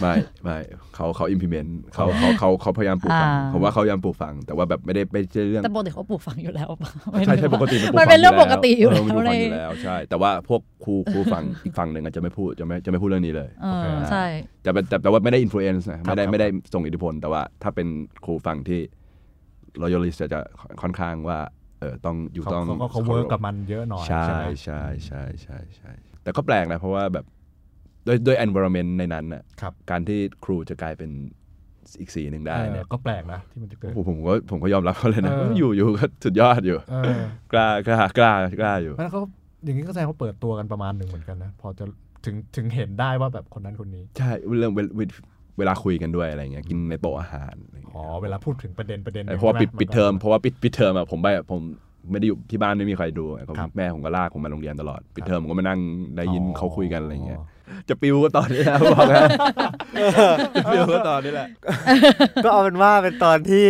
ไม่ไม่เขาเขา implement เขาเขาเขาเขาพยายามปลูกฝังอ่าผมว่าเขาพยายามปลูกฝัง แต่ว่าแบบไม่ได้ไม่ใช่เรื่องแต่ปกติเขาปลูกฝังอยู่แล้วปะใช่ใช่ปกติมันเป็นเรื่องปกติอยู่เอแล้อมันปลูวกในฝังอยู่แล้วใช่ แต่ว่าพวกครูครูฝั่งอีกฝั่งหนึ่งอาจจะไม่พูดจะไม่จะไม่พูดเรื่องนี้เลยเออใช่แต่แต่แต่แต่ว่าไม่ได้ influence นะไม่ได้ครับไม่ได้ส่งอิทธิพล แต่ว่าถ้าเป็นครูฝั่งที่ royalist จะจะค่อนข้างว่าเออต้องอยู่เขาต้องเขาก็เขา work กับมันเยอะหน่อยใช่ไหมใช่ใช่ใช่ใช่แต่ก็แปลกนะเพราะว่าแบบ ด้วยด้วย environment ในนั้นน่ะครับ การที่ครูจะกลายเป็นอีกสีหนึ่งได้เนี่ยเออก็แปลกนะที่มันจะเกิด ผมผมก็ผมก็ยอมรับเขาเลยนะ เอออยู่อยู่ก็สุดยอดอยู่ เออกล้ากล้ากล้ากล้าอยู่แล้วเขาอย่างนี้ก็แสดงว่าเปิดตัวกันประมาณหนึ่งเหมือนกันนะ พอจะถึงถึงเห็นได้ว่าแบบคนนั้นคนนี้ ใช่เรื่องเวลเวลเวลาคุยกันด้วยอะไรเงี้ยกินในโต๊ะอาหารอะไรเงี้ยอ๋อ เวลาพูดถึงประเด็นประเด็นเออเพราะว่าปิดใช่ไห ปิดเทอมนก็เพราะว่าปิดปิดเทอมอะผมไปผมไม่ได้อยู่ที่บ้านไม่มีใครดูผมครับแม่ผมก็ลากผมมาโรงเรียนตลอด ปิดเทอมผมก็มานั่งได้ยินเขาคุยกันอะไรเงี้ยอ๋อ จะปิวก็ตอนนี้แหละบอกนะจะปิวก็ตอนนี้แหละก็เอาเป็นว่าเป็นตอนที่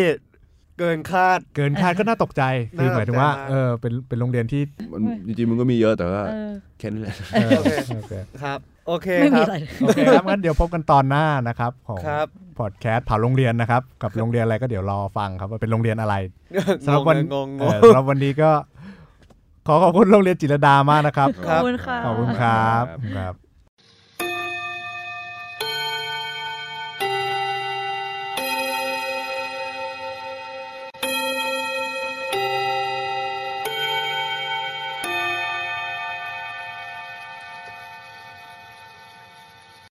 เกินคาด เกินคาดก็น่าตกใจ คือหมายถึงว่าน่าตกใจมากเออ เป็น เป็นโรงเรียนที่มันจริงๆ มันก็มีเยอะแต่ว่าเออแค่นี้แหละเออโอเคโอเคครับโอเคไม่คมีรับอะไรโอเคครับงั้นเดี๋ยวพบกันตอนหน้านะครับ ของครับพอดแคสต์เผาโรงเรียนนะครับ กับโรงเรียนอะไรก็เดี๋ยวรอฟังครับว่าเป็นโรงเรียนอะไรสำหรับวันงงงเองอสำหรับวันนี้ก็ ขอขอบคุณโรงเรียนจิรดามากนะครับ ขอบคุณค่ะขอบคุณครับขอบคุณครับ